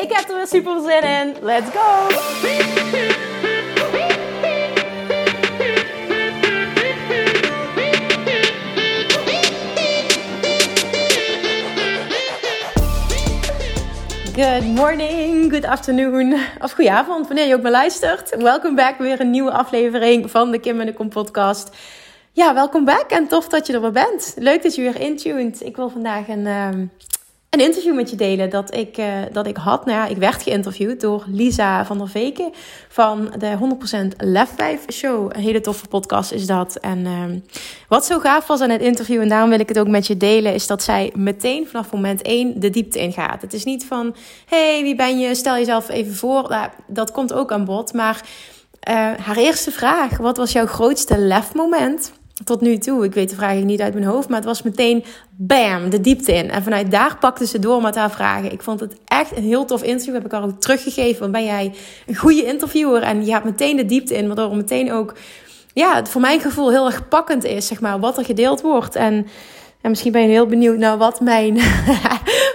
Ik heb er weer super zin in. Let's go! Good morning, good afternoon, of goedenavond, wanneer je ook maar luistert. Welkom back, weer een nieuwe aflevering van de Kim en de Kom podcast. Ja, welkom back en tof dat je er weer bent. Leuk dat je weer intuned. Ik wil vandaag een, ehm, een interview met je delen dat ik, uh, dat ik had. Nou ja, ik werd geïnterviewd door Lisa van der Veken van de 100% Lef 5 Show. Een hele toffe podcast is dat. En uh, wat zo gaaf was aan het interview, en daarom wil ik het ook met je delen, is dat zij meteen vanaf moment 1 de diepte ingaat. Het is niet van, hey, wie ben je? Stel jezelf even voor. Nou, dat komt ook aan bod. Maar uh, haar eerste vraag, wat was jouw grootste lef moment? Tot nu toe. Ik weet de vraag niet uit mijn hoofd, maar het was meteen bam, de diepte in. En vanuit daar pakte ze door met haar vragen. Ik vond het echt een heel tof interview. Heb ik haar ook teruggegeven. Want ben jij een goede interviewer en je hebt meteen de diepte in, waardoor meteen ook, ja, het voor mijn gevoel heel erg pakkend is, zeg maar, wat er gedeeld wordt. En en misschien ben je heel benieuwd naar wat mijn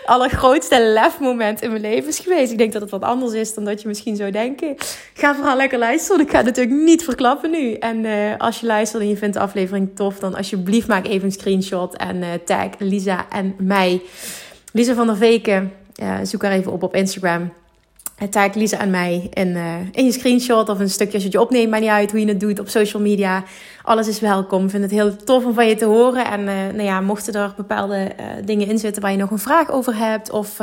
allergrootste lefmoment in mijn leven is geweest. Ik denk dat het wat anders is dan dat je misschien zou denken. Ga vooral lekker luisteren. Ik ga het natuurlijk niet verklappen nu. En uh, als je luistert en je vindt de aflevering tof, dan alsjeblieft maak even een screenshot en uh, tag Lisa en mij. Lisa van der Veken. Uh, zoek haar even op op Instagram. Tag Lisa en mij in, uh, in je screenshot of een stukje als je het opneemt. Maar niet uit hoe je het doet op social media. Alles is welkom. Ik vind het heel tof om van je te horen. En uh, nou ja, mochten er bepaalde uh, dingen in zitten waar je nog een vraag over hebt. Of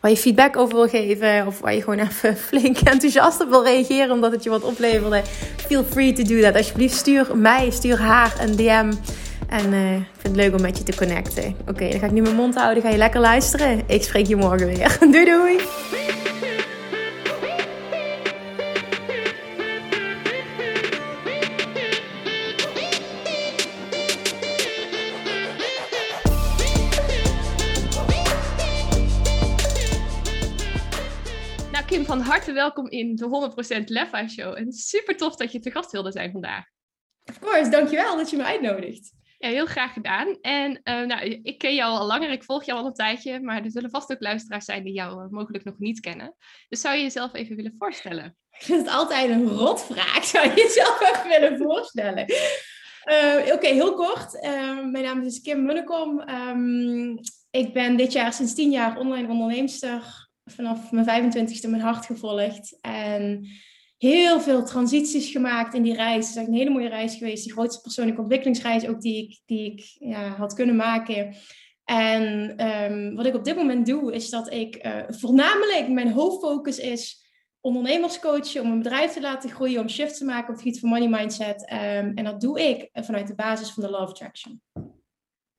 waar je feedback over wil geven. Of waar je gewoon even flink enthousiast op wil reageren omdat het je wat opleverde. Feel free to do that. Alsjeblieft stuur mij, stuur haar een DM. En ik vind het leuk om met je te connecten. Oké, dan ga ik nu mijn mond houden. Ga je lekker luisteren. Ik spreek je morgen weer. doei doei! Van harte welkom in de 100% Leffa Show. En super tof dat je te gast wilde zijn vandaag. Of course, dankjewel dat je me uitnodigt. Ja, heel graag gedaan. En uh, nou, ik ken jou al langer, ik volg jou al een tijdje, maar er zullen vast ook luisteraars zijn die jou uh, mogelijk nog niet kennen. Dus zou je jezelf even willen voorstellen? Ik vind het altijd een rotvraag. Zou je jezelf even willen voorstellen? Uh, Oké, okay, heel kort. mijn naam is Kim Munnekom. Um, ik ben dit jaar sinds tien jaar online onderneemster vanaf mijn 25ste mijn hart gevolgd. En heel veel transities gemaakt in die reis. Het is echt een hele mooie reis geweest. De grootste persoonlijke ontwikkelingsreis ook die ik, die ik ja, had kunnen maken. En um, wat ik op dit moment doe, is dat ik uh, voornamelijk mijn hoofdfocus is ondernemerscoachen, om een bedrijf te laten groeien, om shift te maken op het gebied van money mindset. Um, en dat doe ik vanuit de basis van de of Attraction.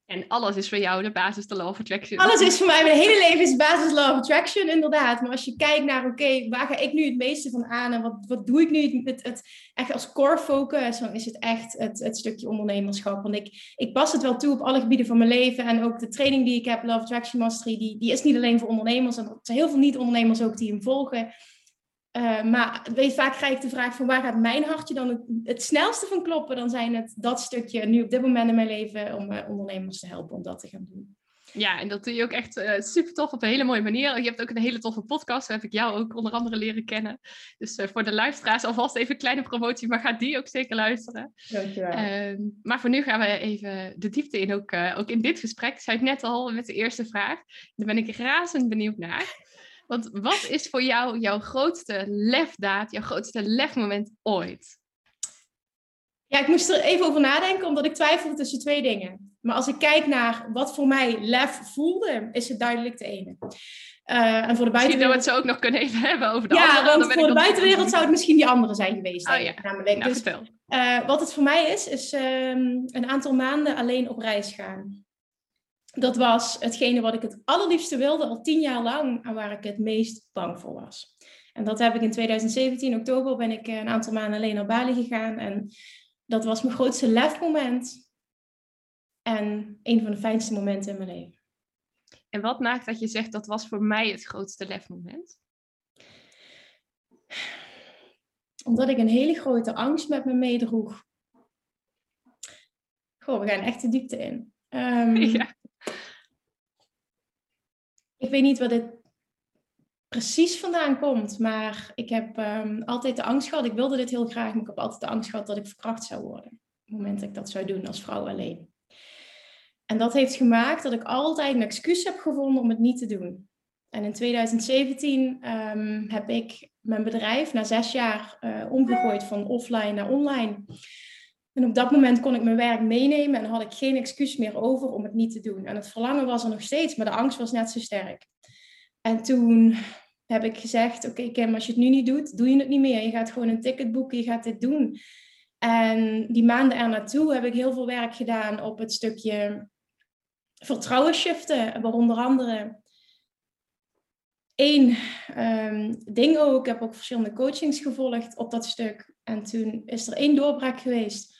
En alles is voor jou de basis de Law of Attraction. Alles is voor mij, mijn hele leven is basis Law of Attraction, inderdaad. Maar als je kijkt naar, oké, waar ga ik nu het meeste van aan en wat, wat doe ik nu het, het, echt als core focus, dan is het echt het, het stukje ondernemerschap. Want ik, ik pas het wel toe op alle gebieden van mijn leven en ook de training die ik heb, Law Attraction Mastery, die, die is niet alleen voor ondernemers. En er zijn heel veel niet-ondernemers ook die hem volgen. Uh, maar weet, vaak krijg ik de vraag van waar gaat mijn hartje dan het, het, snelste van kloppen? Dan zijn het dat stukje nu op dit moment in mijn leven om uh, ondernemers te helpen om dat te gaan doen. Ja, en dat doe je ook echt uh, super tof op een hele mooie manier. Je hebt ook een hele toffe podcast, daar heb ik jou ook onder andere leren kennen. Dus voor de luisteraars alvast even een kleine promotie, maar ga die ook zeker luisteren. Dankjewel. Ehm, maar voor nu gaan we even de diepte in, ook, ook in dit gesprek. Ik zei het net al met de eerste vraag. Daar ben ik razend benieuwd naar. Want wat is voor jou jouw grootste lefdaad, jouw grootste lefmoment ooit? Ja, ik moest er even over nadenken, omdat ik twijfelde tussen twee dingen. Maar als ik kijk naar wat voor mij lef voelde, is het duidelijk de ene. Uh, en voor de buitenwereld... Misschien we het zo ook nog kunnen even hebben over de ja, andere. Ja, want voor de buitenwereld zou het misschien die andere zijn geweest. Oh ja, namelijk. Nou, dus, uh, wat het voor mij is, is um, een aantal maanden alleen op reis gaan. Dat was hetgene wat ik het allerliefste wilde, al tien jaar lang, en waar ik het meest bang voor was. En dat heb ik in 2017, oktober, ben ik een aantal maanden alleen naar Bali gegaan. En dat was mijn grootste lefmoment. En een van de fijnste momenten in mijn leven. En wat maakt dat je zegt dat was voor mij het grootste lefmoment? Omdat ik een hele grote angst met me meedroeg. Goh, we gaan echt de diepte in. Um, ja. Weet niet wat dit precies vandaan komt, maar ik heb um, altijd de angst gehad. Ik wilde dit heel graag, maar ik heb altijd de angst gehad dat ik verkracht zou worden. Op het moment dat ik dat zou doen als vrouw alleen. En dat heeft gemaakt dat ik altijd een excuus heb gevonden om het niet te doen. En in 2017 ehm, heb ik mijn bedrijf na zes jaar uh, omgegooid van offline naar online. En op dat moment kon ik mijn werk meenemen en had ik geen excuus meer over om het niet te doen. En het verlangen was er nog steeds, maar de angst was net zo sterk. En toen heb ik gezegd, oké Kim, als je het nu niet doet, doe je het niet meer. Je gaat gewoon een ticket boeken, je gaat dit doen. En die maanden er naartoe heb ik heel veel werk gedaan op het stukje vertrouwen shiften. Andere één um, ding ook. Ik heb ook verschillende coachings gevolgd op dat stuk. En toen is er één doorbraak geweest.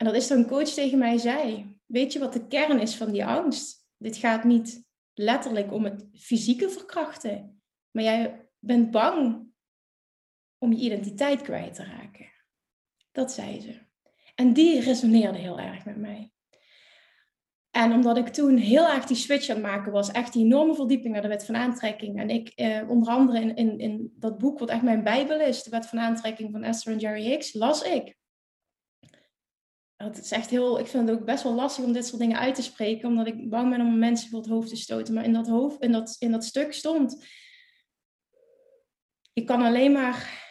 En dat is toen een coach tegen mij zei. Weet je wat de kern is van die angst? Dit gaat niet letterlijk om het fysieke verkrachten. Maar jij bent bang om je identiteit kwijt te raken. Dat zei ze. En die resoneerde heel erg met mij. En omdat ik toen heel erg die switch aan het maken was, echt die enorme verdieping naar de wet van aantrekking. En ik, eh, onder andere in, in, in dat boek, wat echt mijn bijbel is, de wet van aantrekking van Esther en Jerry Hicks, las ik. Het is echt heel, ik vind het ook best wel lastig om dit soort dingen uit te spreken, omdat ik bang ben om mensen voor het hoofd te stoten. Maar in dat, hoofd, in dat, in dat stuk stond, je kan alleen maar,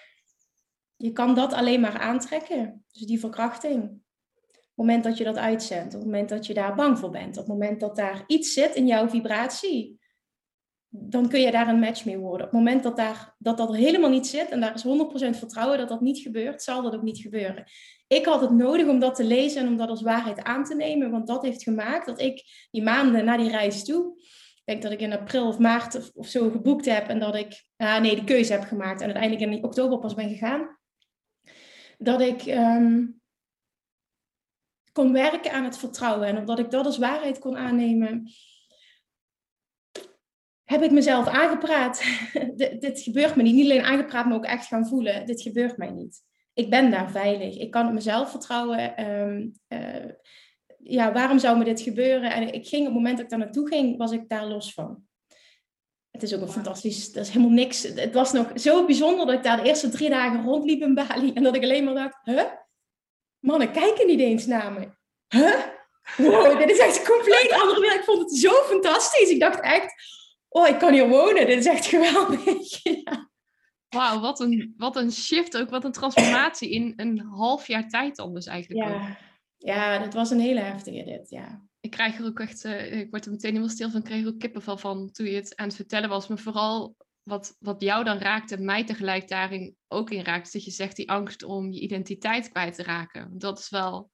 je kan dat alleen maar aantrekken. Dus die verkrachting het moment dat je dat uitzendt, op het moment dat je daar bang voor bent, op het moment dat daar iets zit in jouw vibratie, dan kun je daar een match mee worden. Op het moment dat, daar, dat dat er helemaal niet zit en daar is 100% vertrouwen dat dat niet gebeurt, zal dat ook niet gebeuren. Ik had het nodig om dat te lezen en om dat als waarheid aan te nemen, want dat heeft gemaakt dat ik die maanden na die reis toe, ik denk dat ik in april of maart of, zo geboekt heb en dat ik, ah, nee, de keuze heb gemaakt en uiteindelijk in oktober pas ben gegaan, dat ik ehm, kon werken aan het vertrouwen. En omdat ik dat als waarheid kon aannemen, heb ik mezelf aangepraat. dit, gebeurt me niet. Niet alleen aangepraat, maar ook echt gaan voelen. Dit gebeurt mij niet. Ik ben daar veilig. Ik kan op mezelf vertrouwen. Ehm, eh, ja, waarom zou me dit gebeuren? En ik ging op het moment dat ik daar naartoe ging, was ik daar los van. Het is ook een fantastisch, dat is helemaal niks. Het was nog zo bijzonder dat ik daar de eerste drie dagen rondliep in Bali en dat ik alleen maar dacht, huh? mannen kijken niet eens naar me. Huh? Wow, dit is echt een compleet andere wereld. Ik vond het zo fantastisch. Ik dacht echt, oh, ik kan hier wonen. Dit is echt geweldig. ja. Wauw, wat een, wat een shift ook, wat een transformatie in een half jaar tijd dan dus eigenlijk ja. Ook. Ja, dat was een hele heftige dit, ja. Ik krijg er ook echt, uh, ik word er meteen helemaal stil van, ik kreeg ook kippenvel van toen je het aan het vertellen was. Maar vooral wat, wat jou dan raakte, mij tegelijk daarin ook in raakt, dat je zegt die angst om je identiteit kwijt te raken. Dat is wel,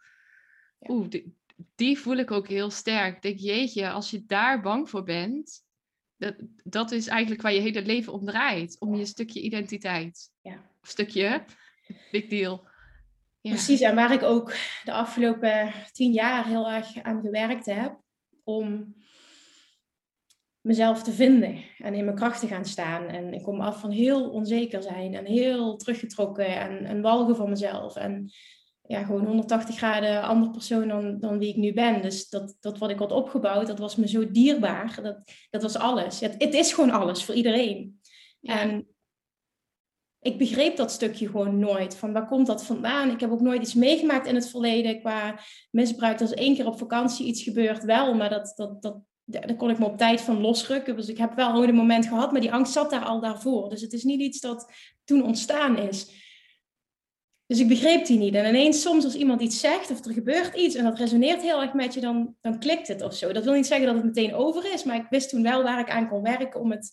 oeh, die, die, voel ik ook heel sterk. Ik denk, jeetje, als je daar bang voor bent, dat, dat is eigenlijk waar je hele leven om draait, om je stukje identiteit. Ja. Of stukje, big deal. Ja. Precies, en waar ik ook de afgelopen tien jaar heel erg aan gewerkt heb, om mezelf te vinden en in mijn kracht te gaan staan. En ik kom af van heel onzeker zijn en heel teruggetrokken en, en walgen van mezelf. En ja, gewoon 180 graden ander persoon dan, dan wie ik nu ben. Dus dat, dat wat ik had opgebouwd, dat was me zo dierbaar. Dat, dat was alles. Het, het is gewoon alles voor iedereen. En ik begreep dat stukje gewoon nooit. Van waar komt dat vandaan? Ik heb ook nooit iets meegemaakt in het verleden qua misbruik. Er is één keer op vakantie iets gebeurd, wel, maar dat, dat, dat, daar kon ik me op tijd van losrukken. Dus ik heb wel een moment gehad, maar die angst zat daar al daarvoor. Dus het is niet iets dat toen ontstaan is. Dus ik begreep die niet. En ineens soms als iemand iets zegt of er gebeurt iets en dat resoneert heel erg met je, dan, dan klikt het of zo. Dat wil niet zeggen dat het meteen over is, maar ik wist toen wel waar ik aan kon werken om het,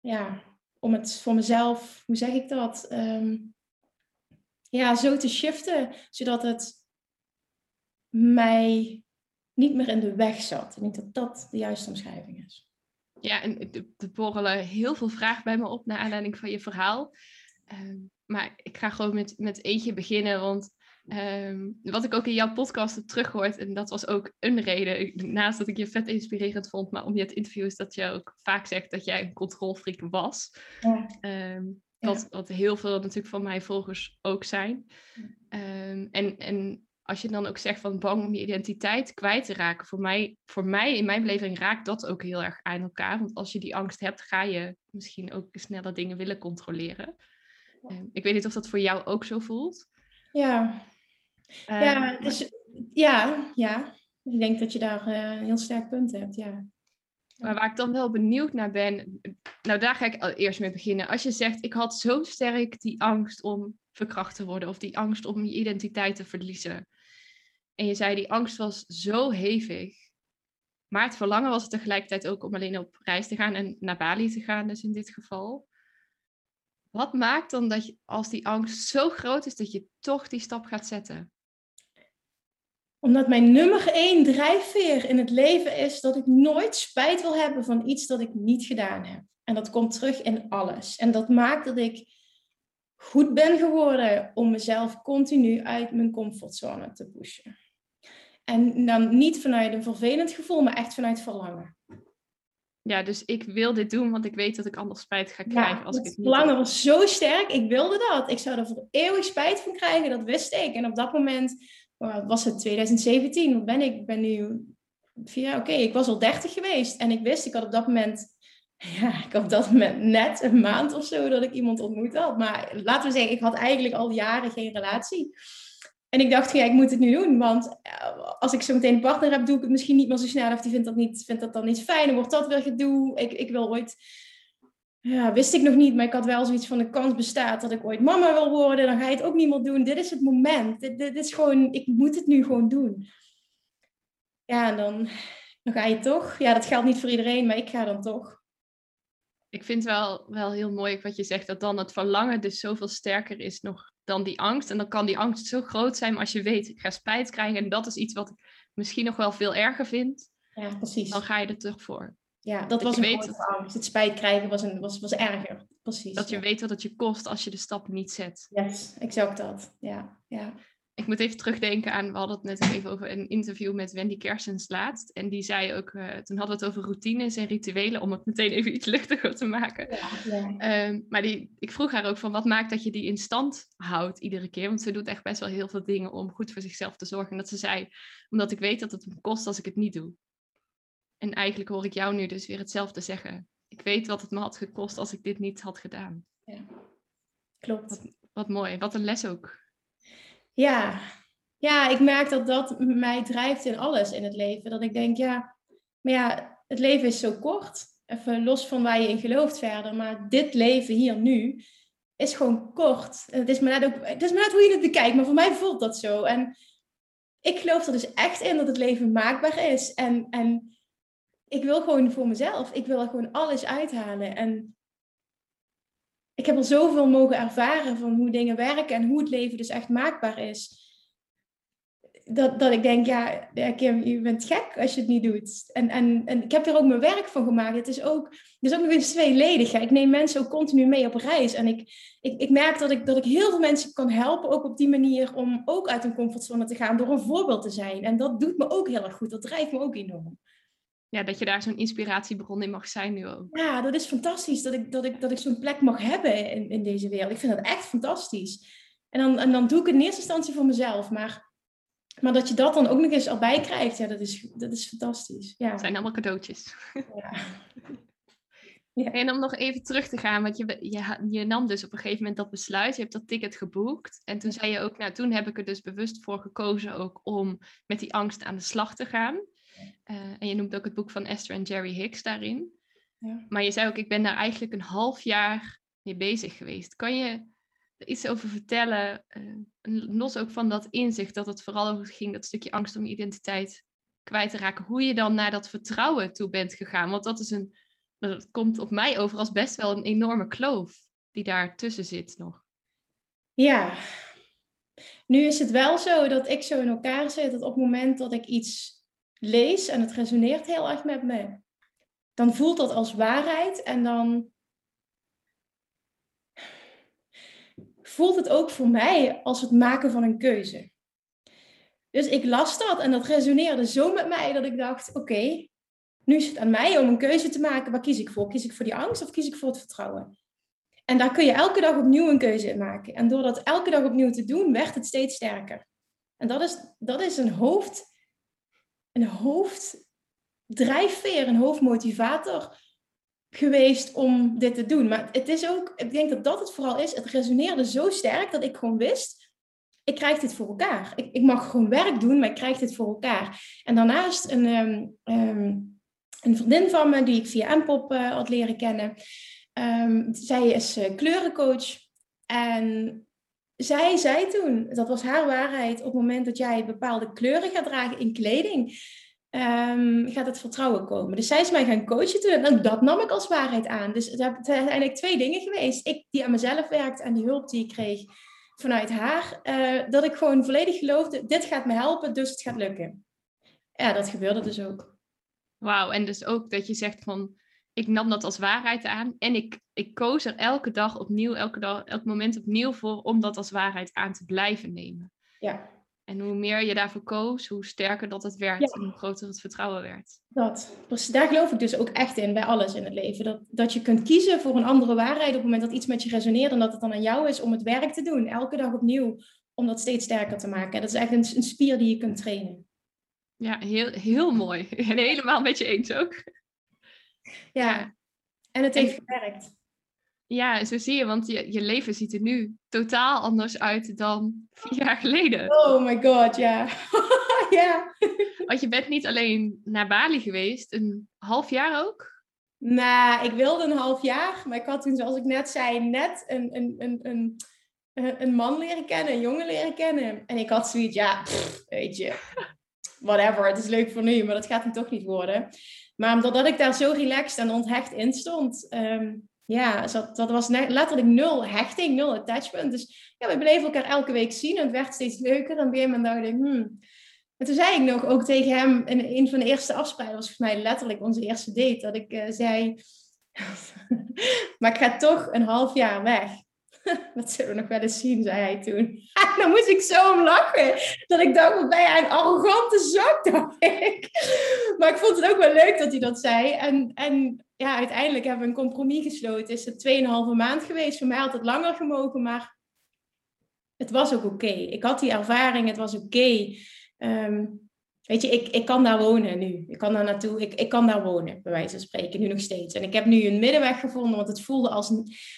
ja, om het voor mezelf, hoe zeg ik dat, ehm, ja, zo te shiften, zodat het mij niet meer in de weg zat. Ik denk dat dat de juiste omschrijving is. Ja, en er borrelen heel veel vragen bij me op naar aanleiding van je verhaal. Ehm, maar ik ga gewoon met, met eentje beginnen, want ehm, wat ik ook in jouw podcast heb teruggehoord, en dat was ook een reden, naast dat ik je vet inspirerend vond, maar om je het interview is dat je ook vaak zegt dat jij een controlfreak was. Ja. Wat, wat heel veel natuurlijk van mijn volgers ook zijn. en, en als je dan ook zegt van bang om je identiteit kwijt te raken, voor mij, voor mij in mijn beleving raakt dat ook heel erg aan elkaar. Want als je die angst hebt, ga je misschien ook sneller dingen willen controleren. Ehm, ik weet niet of dat voor jou ook zo voelt. Ja, uh, ja, dus, ja, ja. Ik denk dat je daar uh, een heel sterk punt hebt, ja. Maar waar ik dan wel benieuwd naar ben, nou daar ga ik eerst mee beginnen. Als je zegt, ik had zo sterk die angst om verkracht te worden of die angst om je identiteit te verliezen. En je zei, die angst was zo hevig. Maar het verlangen was tegelijkertijd ook om alleen op reis te gaan en naar Bali te gaan, dus in dit geval. Wat maakt dan dat je, als die angst zo groot is, dat je toch die stap gaat zetten? Omdat mijn nummer één drijfveer in het leven is dat ik nooit spijt wil hebben van iets dat ik niet gedaan heb. En dat komt terug in alles. En dat maakt dat ik goed ben geworden om mezelf continu uit mijn comfortzone te pushen. En dan niet vanuit een vervelend gevoel, maar echt vanuit verlangen. Ja, dus ik wil dit doen, want ik weet dat ik anders spijt ga krijgen als ik het niet verlangen was zo sterk, ik wilde dat. Ik zou er voor eeuwig spijt van krijgen, dat wist ik. En op dat moment was het 2017, wat ben ik? Ik ben nu vier oké, ik was al 30 geweest. En ik wist, ik had op dat moment, ja, ik had op dat moment net een maand of zo dat ik iemand ontmoet had. Maar laten we zeggen, ik had eigenlijk al jaren geen relatie. En ik dacht, ja, ik moet het nu doen. Want eh, als ik zo meteen een partner heb, doe ik het misschien niet meer zo snel. Of die vindt dat, niet, vindt dat dan niet fijn. Dan wordt dat weer gedoe. Ik, ik wil ooit... Ja, wist ik nog niet. Maar ik had wel zoiets van de kans bestaat dat ik ooit mama wil worden. Dan ga je het ook niet meer doen. Dit is het moment. Dit, is gewoon... Ik moet het nu gewoon doen. Ja, en dan, dan ga je toch. Ja, dat geldt niet voor iedereen. Maar ik ga dan toch ik vind wel, wel heel mooi wat je zegt, dat dan het verlangen dus zoveel sterker is nog dan die angst. En dan kan die angst zo groot zijn als je weet, ik ga spijt krijgen. En dat is iets wat ik misschien nog wel veel erger vind. Ja, precies. Dan ga je er terug voor. Ja, dat, was een weet dat, angst. Het spijt krijgen was, een, was, was erger. Precies. Dat je weet wat het je kost als je de stap niet zet. Yes, exact dat. Ja, ja ik moet even terugdenken aan, we hadden het net even over een interview met Wendy Kersens laatst. En die zei ook, uh, toen hadden we het over routines en rituelen, om het meteen even iets luchtiger te maken. Ja, ja. Ehm, maar die, ik vroeg haar ook van, wat maakt dat je die in stand houdt iedere keer? Want ze doet echt best wel heel veel dingen om goed voor zichzelf te zorgen. En dat ze zei, omdat ik weet dat het me kost als ik het niet doe. En eigenlijk hoor ik jou nu dus weer hetzelfde zeggen. Ik weet wat het me had gekost als ik dit niet had gedaan. Ja, klopt. Wat, wat mooi, wat een les ook. Ja. ja, ik merk dat dat mij drijft in alles in het leven. Dat ik denk, ja, maar ja, het leven is zo kort. Even los van waar je in gelooft verder. Maar dit leven hier nu is gewoon kort. Het is maar net, ook, het is maar net hoe je het bekijkt, maar voor mij voelt dat zo. En ik geloof er dus echt in dat het leven maakbaar is. En, en ik wil gewoon voor mezelf. Ik wil er gewoon alles uithalen. En ik heb al zoveel mogen ervaren van hoe dingen werken en hoe het leven dus echt maakbaar is. Dat, dat ik denk, ja, Kim, je bent gek als je het niet doet. En, en, en ik heb er ook mijn werk van gemaakt. Het is ook, het is ook nog eens tweeledig. Ik neem mensen ook continu mee op reis. En ik, ik, ik merk dat ik, dat ik heel veel mensen kan helpen, ook op die manier, om ook uit een comfortzone te gaan door een voorbeeld te zijn. En dat doet me ook heel erg goed. Dat drijft me ook enorm ja, dat je daar zo'n inspiratiebron in mag zijn nu ook. Ja, dat is fantastisch dat ik, dat ik, dat ik zo'n plek mag hebben in, in deze wereld. Ik vind dat echt fantastisch. En dan, en dan doe ik het in eerste instantie voor mezelf. Maar, maar dat je dat dan ook nog eens erbij krijgt, ja, dat is, dat is fantastisch. Ja. Het zijn allemaal cadeautjes. Ja. ja. En om nog even terug te gaan, want je, je, je nam dus op een gegeven moment dat besluit, je hebt dat ticket geboekt. En toen zei je ook, nou toen heb ik er dus bewust voor gekozen ook om met die angst aan de slag te gaan. Eh, en je noemt ook het boek van Esther en Jerry Hicks daarin. Ja. Maar je zei ook, ik ben daar eigenlijk een half jaar mee bezig geweest. Kan je er iets over vertellen, uh, los ook van dat inzicht, dat het vooral over ging, dat stukje angst om je identiteit kwijt te raken, hoe je dan naar dat vertrouwen toe bent gegaan? Want dat is een, dat komt op mij over als best wel een enorme kloof die daar tussen zit nog. Ja, nu is het wel zo dat ik zo in elkaar zit dat op het moment dat ik iets lees en het resoneert heel erg met me, dan voelt dat als waarheid en dan voelt het ook voor mij als het maken van een keuze. Dus ik las dat en dat resoneerde zo met mij dat ik dacht: oké, nu is het aan mij om een keuze te maken. Waar kies ik voor? Kies ik voor die angst of kies ik voor het vertrouwen? En daar kun je elke dag opnieuw een keuze in maken. En door dat elke dag opnieuw te doen, werd het steeds sterker. En dat is, dat is een hoofd, een hoofddrijfveer, een hoofdmotivator geweest om dit te doen. Maar het is ook, ik denk dat dat het vooral is. Het resoneerde zo sterk dat ik gewoon wist, ik krijg dit voor elkaar. Ik, ik mag gewoon werk doen, maar ik krijg dit voor elkaar. En daarnaast een, um, um, een vriendin van me, die ik via Mpop uh, had leren kennen. Um, zij is uh, kleurencoach. En zij zei toen, dat was haar waarheid, op het moment dat jij bepaalde kleuren gaat dragen in kleding, um, gaat het vertrouwen komen. Dus zij is mij gaan coachen toen en dat nam ik als waarheid aan. Dus het zijn eigenlijk twee dingen geweest. Ik die aan mezelf werkte en die hulp die ik kreeg vanuit haar, uh, dat ik gewoon volledig geloofde, dit gaat me helpen, dus het gaat lukken. Ja, dat gebeurde dus ook. Wauw, en dus ook dat je zegt van, ik nam dat als waarheid aan en ik, ik koos er elke dag opnieuw, elke dag, elk moment opnieuw voor om dat als waarheid aan te blijven nemen. Ja. En hoe meer je daarvoor koos, hoe sterker dat het werd ja. en hoe groter het vertrouwen werd. Dat. Dus daar geloof ik dus ook echt in, bij alles in het leven. Dat, dat je kunt kiezen voor een andere waarheid op het moment dat iets met je resoneert en dat het dan aan jou is om het werk te doen. Elke dag opnieuw, om dat steeds sterker te maken. En dat is echt een, een spier die je kunt trainen. Ja, heel, heel mooi. En helemaal met je eens ook. Ja, en het heeft en, gewerkt. Ja, zo zie je, want je, je leven ziet er nu totaal anders uit dan vier jaar geleden. Oh my god, ja. ja. Want je bent niet alleen naar Bali geweest, een half jaar ook? Nou, ik wilde een half jaar, maar ik had toen, zoals ik net zei, net een, een, een, een, een man leren kennen, een jongen leren kennen. En ik had zoiets, ja, pff, weet je, whatever, het is leuk voor nu, maar dat gaat hem toch niet worden. Maar omdat ik daar zo relaxed en onthecht in stond, um, ja, dat, dat was letterlijk nul hechting, nul attachment. Dus ja, we bleven elkaar elke week zien en het werd steeds leuker. En op een gegeven dacht ik, hmm. En toen zei ik nog ook tegen hem, in een van de eerste afspraken, was volgens mij letterlijk onze eerste date, dat ik uh, zei, maar ik ga toch een half jaar weg. dat zullen we nog wel eens zien, zei hij toen. dan moest ik zo om lachen. Dat ik dacht, wat ben jij een arrogante zak, dacht ik. maar ik vond het ook wel leuk dat hij dat zei. En, en ja, uiteindelijk hebben we een compromis gesloten. Is het 2,5 maand geweest. Voor mij had het langer gemogen, maar het was ook oké. Ik had die ervaring, het was oké. Um, Weet je, ik, ik kan daar wonen nu. Ik kan daar naartoe. Ik, ik kan daar wonen, bij wijze van spreken, nu nog steeds. En ik heb nu een middenweg gevonden, want het voelde als,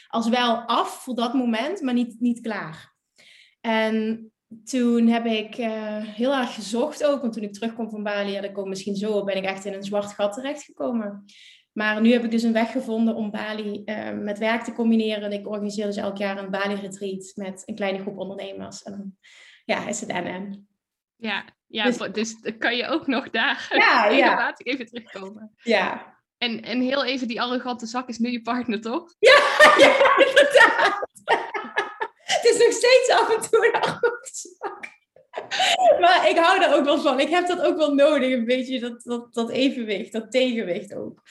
als wel af voor dat moment, maar niet, niet klaar. En toen heb ik uh, heel erg gezocht ook, want toen ik terugkom van Bali, ja, dat misschien zo, ben ik echt in een zwart gat terechtgekomen. Maar nu heb ik dus een weg gevonden om Bali uh, met werk te combineren. En ik organiseer dus elk jaar een Bali-retreat met een kleine groep ondernemers. En dan ja, is het NN. Ja, ja dus, dus kan je ook nog daar ja, ik even terugkomen. Ja. En, en heel even, die arrogante zak is nu je partner, toch? Ja, ja inderdaad. Het is nog steeds af en toe een arrogante zak. Maar ik hou daar ook wel van. Ik heb dat ook wel nodig, een beetje dat, dat, dat evenwicht, dat tegenwicht ook.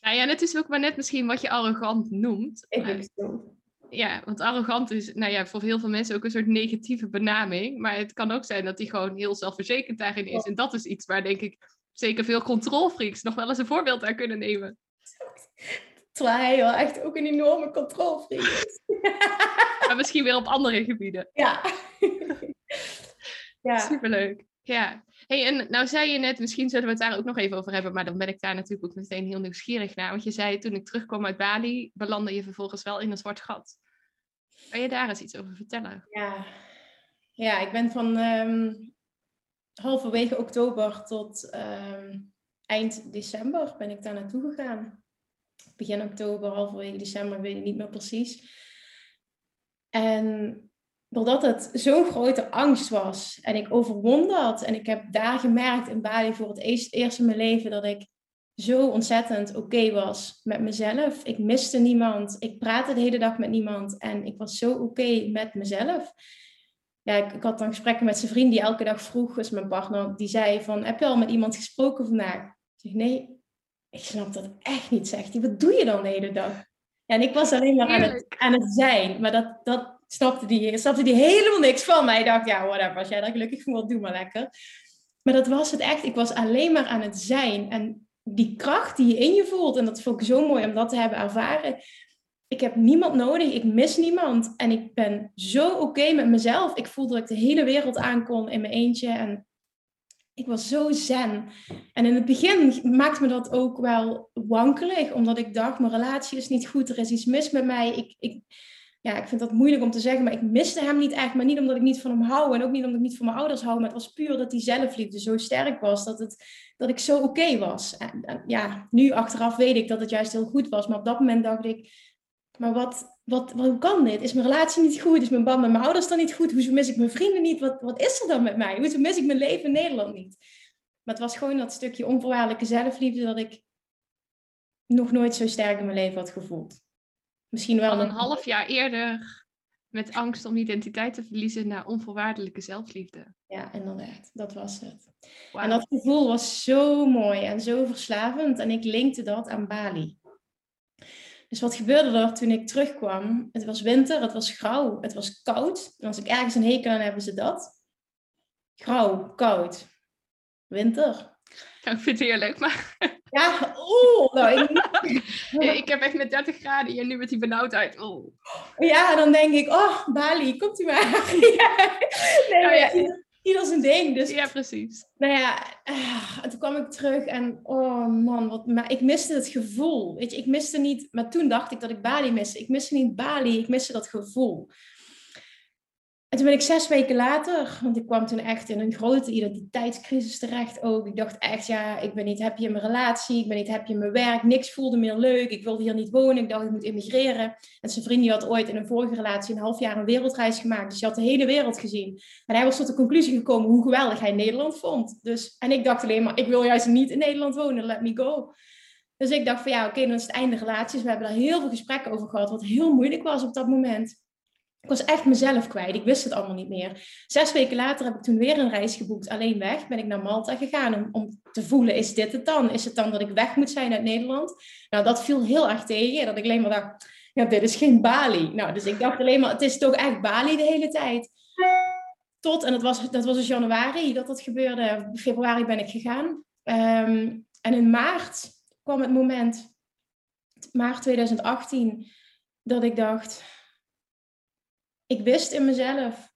Nou ja, en het is ook maar net misschien wat je arrogant noemt. Ik denk zo. Ja, want arrogant is nou ja, voor heel veel mensen ook een soort negatieve benaming. Maar het kan ook zijn dat hij gewoon heel zelfverzekerd daarin is. En dat is iets waar denk ik zeker veel controlfreaks nog wel eens een voorbeeld aan kunnen nemen. Terwijl hij wel echt ook een enorme controlfreak is. maar misschien weer op andere gebieden. Ja. ja. Superleuk. Ja. Hey, en nou zei je net, misschien zullen we het daar ook nog even over hebben, maar dan ben ik daar natuurlijk ook meteen heel nieuwsgierig naar. Want je zei, toen ik terugkwam uit Bali, belandde je vervolgens wel in een zwart gat. Kan je daar eens iets over vertellen? Ja, ja ik ben van um, halverwege oktober tot um, eind december ben ik daar naartoe gegaan. Begin oktober, halverwege december, weet ik niet meer precies. En doordat het zo'n grote angst was en ik overwon dat. En ik heb daar gemerkt in Bali voor het eerst in mijn leven dat ik zo ontzettend oké was met mezelf. Ik miste niemand. Ik praatte de hele dag met niemand. En ik was zo oké met mezelf. ja, ik, ik, had dan gesprekken met zijn vriend die elke dag vroeg, dus mijn partner, die zei van, heb je al met iemand gesproken vandaag? Ik zeg, nee, ik snap dat echt niet, zegt hij. Wat doe je dan de hele dag? Ja, en ik was alleen maar aan het, aan het zijn, maar dat, dat snapte die, snapte die helemaal niks van mij. Ik dacht, ja, whatever, als jij daar gelukkig van wilt, doe maar lekker. Maar dat was het echt. Ik was alleen maar aan het zijn. En die kracht die je in je voelt, en dat vond ik zo mooi om dat te hebben ervaren. Ik heb niemand nodig, ik mis niemand. En ik ben zo oké met mezelf. Ik voelde dat ik de hele wereld aankon in mijn eentje. En ik was zo zen. En in het begin maakte me dat ook wel wankelig, omdat ik dacht, mijn relatie is niet goed, er is iets mis met mij. Ik, ik, ja, ik vind dat moeilijk om te zeggen, maar ik miste hem niet echt. Maar niet omdat ik niet van hem hou en ook niet omdat ik niet van mijn ouders hou. Maar het was puur dat die zelfliefde zo sterk was, dat, het, dat ik zo oké was. En, ja, nu achteraf weet ik dat het juist heel goed was. Maar op dat moment dacht ik, maar wat, wat, hoe kan dit? Is mijn relatie niet goed? Is mijn band met mijn ouders dan niet goed? Hoezo mis ik mijn vrienden niet? Wat, wat is er dan met mij? Hoezo mis ik mijn leven in Nederland niet? Maar het was gewoon dat stukje onvoorwaardelijke zelfliefde dat ik nog nooit zo sterk in mijn leven had gevoeld. Misschien wel een half jaar eerder met angst om identiteit te verliezen naar onvoorwaardelijke zelfliefde. Ja, inderdaad. Dat was het. En dat gevoel was zo mooi en zo verslavend. En ik linkte dat aan Bali. Dus wat gebeurde er toen ik terugkwam? Het was winter, het was grauw, het was koud. En als ik ergens een hekel aan hebben ze dat. Grauw, koud, winter. Ja, ik vind het heerlijk, maar... Ja, oeh. Nou, ik... ik heb echt met 30 graden en nu met die benauwdheid. Oh. Ja, dan denk ik, oh, Bali, komt u maar. ja. Nee, nou ja, ieder zijn ding. Dus, ja, precies. Nou ja, uh, toen kwam ik terug en oh man, wat, maar ik miste het gevoel. Weet je, ik miste niet, maar toen dacht ik dat ik Bali miste. Ik miste niet Bali, ik miste dat gevoel. En toen ben ik zes weken later, want ik kwam toen echt in een grote identiteitscrisis terecht ook. Ik dacht echt, ja, ik ben niet happy in mijn relatie, ik ben niet happy in mijn werk, niks voelde meer leuk, ik wilde hier niet wonen, ik dacht ik moet immigreren. En zijn vriend die had ooit in een vorige relatie een half jaar een wereldreis gemaakt, dus hij had de hele wereld gezien. En hij was tot de conclusie gekomen hoe geweldig hij Nederland vond. Dus, en ik dacht alleen maar, ik wil juist niet in Nederland wonen, let me go. Dus ik dacht van ja, oké, dan is het einde relaties. We hebben daar heel veel gesprekken over gehad, wat heel moeilijk was op dat moment. Ik was echt mezelf kwijt. Ik wist het allemaal niet meer. Zes weken later heb ik toen weer een reis geboekt. Alleen weg ben ik naar Malta gegaan om, om te voelen, is dit het dan? Is het dan dat ik weg moet zijn uit Nederland? Nou, dat viel heel erg tegen. Dat ik alleen maar dacht, ja, dit is geen Bali. Nou, dus ik dacht alleen maar, het is toch echt Bali de hele tijd. Tot, en dat was, dat was dus januari dat dat gebeurde. Februari ben ik gegaan. Um, en in maart kwam het moment, maart 2018, dat ik dacht ik wist in mezelf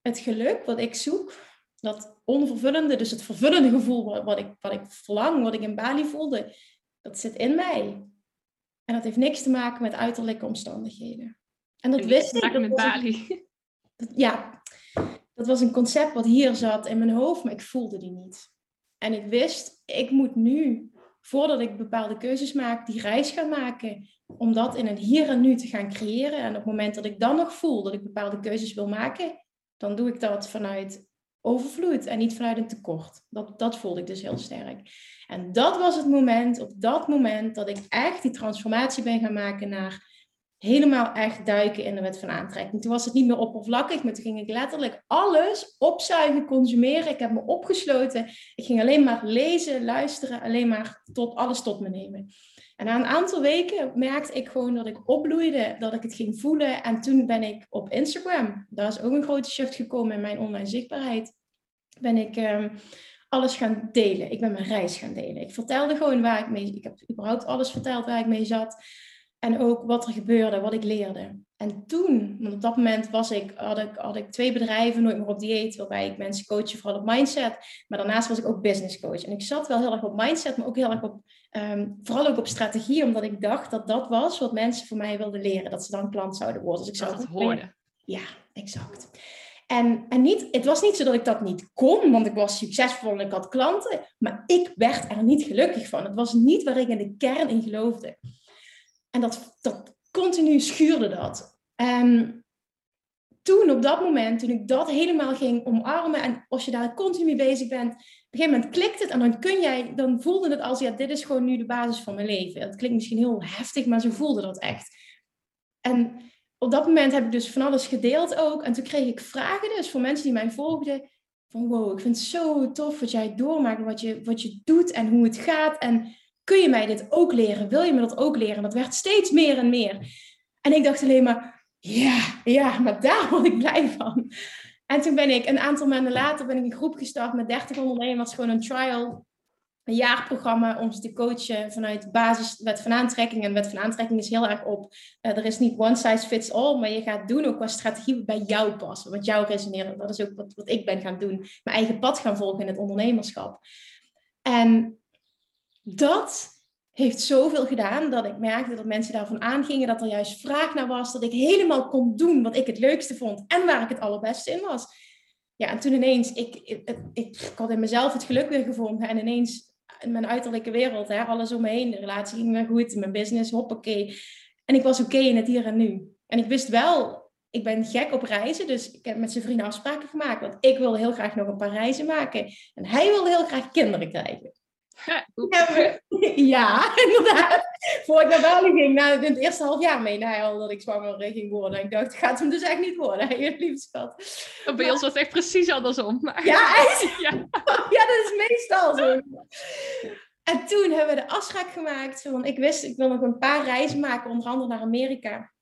het geluk wat ik zoek, dat onvervullende, dus het vervullende gevoel wat, ik, wat ik verlang, wat ik in Bali voelde, dat zit in mij. En dat heeft niks te maken met uiterlijke omstandigheden. En dat wist ik. Dat met Bali. ja, dat was een concept wat hier zat in mijn hoofd, maar ik voelde die niet. En ik wist, ik moet nu, voordat ik bepaalde keuzes maak, die reis gaan maken om dat in het hier en nu te gaan creëren. En op het moment dat ik dan nog voel dat ik bepaalde keuzes wil maken, dan doe ik dat vanuit overvloed en niet vanuit een tekort. Dat, dat voelde ik dus heel sterk. En dat was het moment, op dat moment, dat ik echt die transformatie ben gaan maken naar helemaal echt duiken in de wet van aantrekking. Toen was het niet meer oppervlakkig, maar toen ging ik letterlijk alles opzuigen, consumeren. Ik heb me opgesloten. Ik ging alleen maar lezen, luisteren, alleen maar tot alles tot me nemen. En na een aantal weken merkte ik gewoon dat ik opbloeide, dat ik het ging voelen. En toen ben ik op Instagram, daar is ook een grote shift gekomen in mijn online zichtbaarheid, ben ik um, alles gaan delen. Ik ben mijn reis gaan delen. Ik vertelde gewoon waar ik mee, ik heb überhaupt alles verteld waar ik mee zat. En ook wat er gebeurde, wat ik leerde. En toen, want op dat moment was ik, had, ik, had ik twee bedrijven, nooit meer op dieet, waarbij ik mensen coachen, vooral op mindset. Maar daarnaast was ik ook business coach. En ik zat wel heel erg op mindset, maar ook heel erg op, um, vooral ook op strategie, omdat ik dacht dat dat was wat mensen voor mij wilden leren. Dat ze dan klant zouden worden. Dus ik zou het hoorden. Ja, exact. En, en niet, het was niet zo dat ik dat niet kon, want ik was succesvol en ik had klanten. Maar ik werd er niet gelukkig van. Het was niet waar ik in de kern in geloofde. En dat, dat continu schuurde dat. En toen, op dat moment, toen ik dat helemaal ging omarmen en als je daar continu bezig bent, op een gegeven moment klikt het en dan kun jij, dan voelde het als, ja, dit is gewoon nu de basis van mijn leven. Dat klinkt misschien heel heftig, maar zo voelde dat echt. En op dat moment heb ik dus van alles gedeeld ook. En toen kreeg ik vragen dus voor mensen die mij volgden. Van wow, ik vind het zo tof wat jij doormaakt, wat je, wat je doet en hoe het gaat. En kun je mij dit ook leren? Wil je me dat ook leren? Dat werd steeds meer en meer. En ik dacht alleen maar, ja, ja, maar daar word ik blij van. En toen ben ik een aantal maanden later ben ik een groep gestart met 30 ondernemers, gewoon een trial, een jaarprogramma om ze te coachen vanuit basis wet van aantrekking. En wet van aantrekking is heel erg op, uh, er is niet one size fits all, maar je gaat doen ook qua strategie bij jou passen, wat jou resoneert. Dat is ook wat, wat ik ben gaan doen, mijn eigen pad gaan volgen in het ondernemerschap. En dat heeft zoveel gedaan dat ik merkte dat mensen daarvan aangingen, dat er juist vraag naar was, dat ik helemaal kon doen wat ik het leukste vond en waar ik het allerbeste in was. Ja, en toen ineens, ik, ik, ik, had in mezelf het geluk weer gevonden en ineens in mijn uiterlijke wereld, hè, alles om me heen, de relatie ging weer goed, mijn business, hoppakee. En ik was oké in het hier en nu. En ik wist wel, ik ben gek op reizen, dus ik heb met zijn vrienden afspraken gemaakt, want ik wilde heel graag nog een paar reizen maken. En hij wilde heel graag kinderen krijgen. Ja, inderdaad. Voor ik naar Bali ging, na het eerste half jaar mee, hij al dat ik zwanger ging worden. Ik dacht, gaat hem dus echt niet worden, hè, lief schat. Bij ons was het echt precies andersom. Maar... Ja, echt? Ja. ja, dat is meestal zo. En toen hebben we de afspraak gemaakt van, ik wist, ik wil nog een paar reizen maken, onder andere naar Amerika.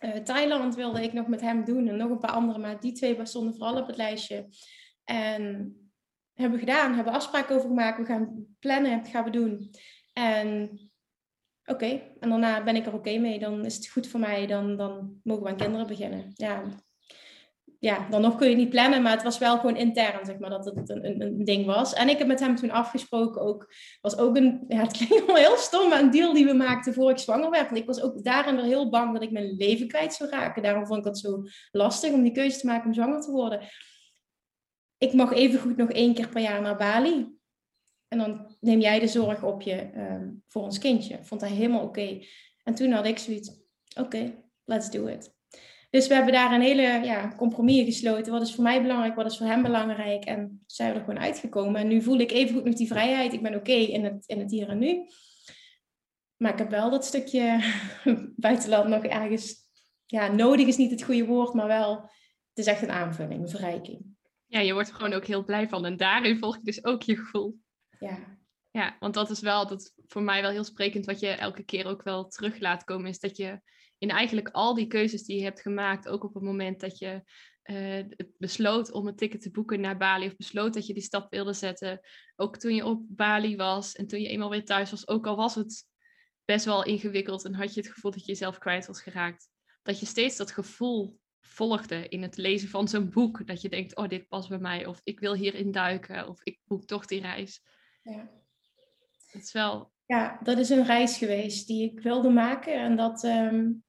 Uh, Thailand wilde ik nog met hem doen en nog een paar andere, maar die twee stonden vooral op het lijstje. En hebben gedaan, hebben afspraken over gemaakt. We gaan plannen, gaan we doen. En oké, en daarna ben ik er oké mee. Dan is het goed voor mij. Dan, dan mogen we aan kinderen beginnen. Ja. ja, dan nog kun je niet plannen, maar het was wel gewoon intern, zeg maar, dat het een, een, een ding was. En ik heb met hem toen afgesproken ook, was ook een, ja, het klinkt wel heel stom, maar een deal die we maakten voor ik zwanger werd. Want ik was ook daarin weer heel bang dat ik mijn leven kwijt zou raken. Daarom vond ik het zo lastig om die keuze te maken om zwanger te worden ik mag even goed nog één keer per jaar naar Bali. En dan neem jij de zorg op je um, voor ons kindje. Vond hij helemaal oké. En toen had ik zoiets, oké, let's do it. Dus we hebben daar een hele ja, compromis gesloten. Wat is voor mij belangrijk, wat is voor hem belangrijk. En zijn we er gewoon uitgekomen. En nu voel ik even goed nog die vrijheid. Ik ben oké in, het, in het hier en nu. Maar ik heb wel dat stukje buitenland nog ergens... Ja, nodig is niet het goede woord, maar wel... Het is echt een aanvulling, een verrijking. Ja, je wordt er gewoon ook heel blij van. En daarin volg je dus ook je gevoel. Ja. Ja, want dat is wel dat voor mij wel heel sprekend wat je elke keer ook wel terug laat komen. Is dat je in eigenlijk al die keuzes die je hebt gemaakt, ook op het moment dat je uh, besloot om een ticket te boeken naar Bali of besloot dat je die stap wilde zetten. Ook toen je op Bali was en toen je eenmaal weer thuis was, ook al was het best wel ingewikkeld en had je het gevoel dat je jezelf kwijt was geraakt. Dat je steeds dat gevoel volgde in het lezen van zo'n boek. Dat je denkt, oh, dit past bij mij. Of ik wil hierin duiken. Of ik boek toch die reis. Ja. Dat is wel... Ja, dat is een reis geweest die ik wilde maken. En dat... Um...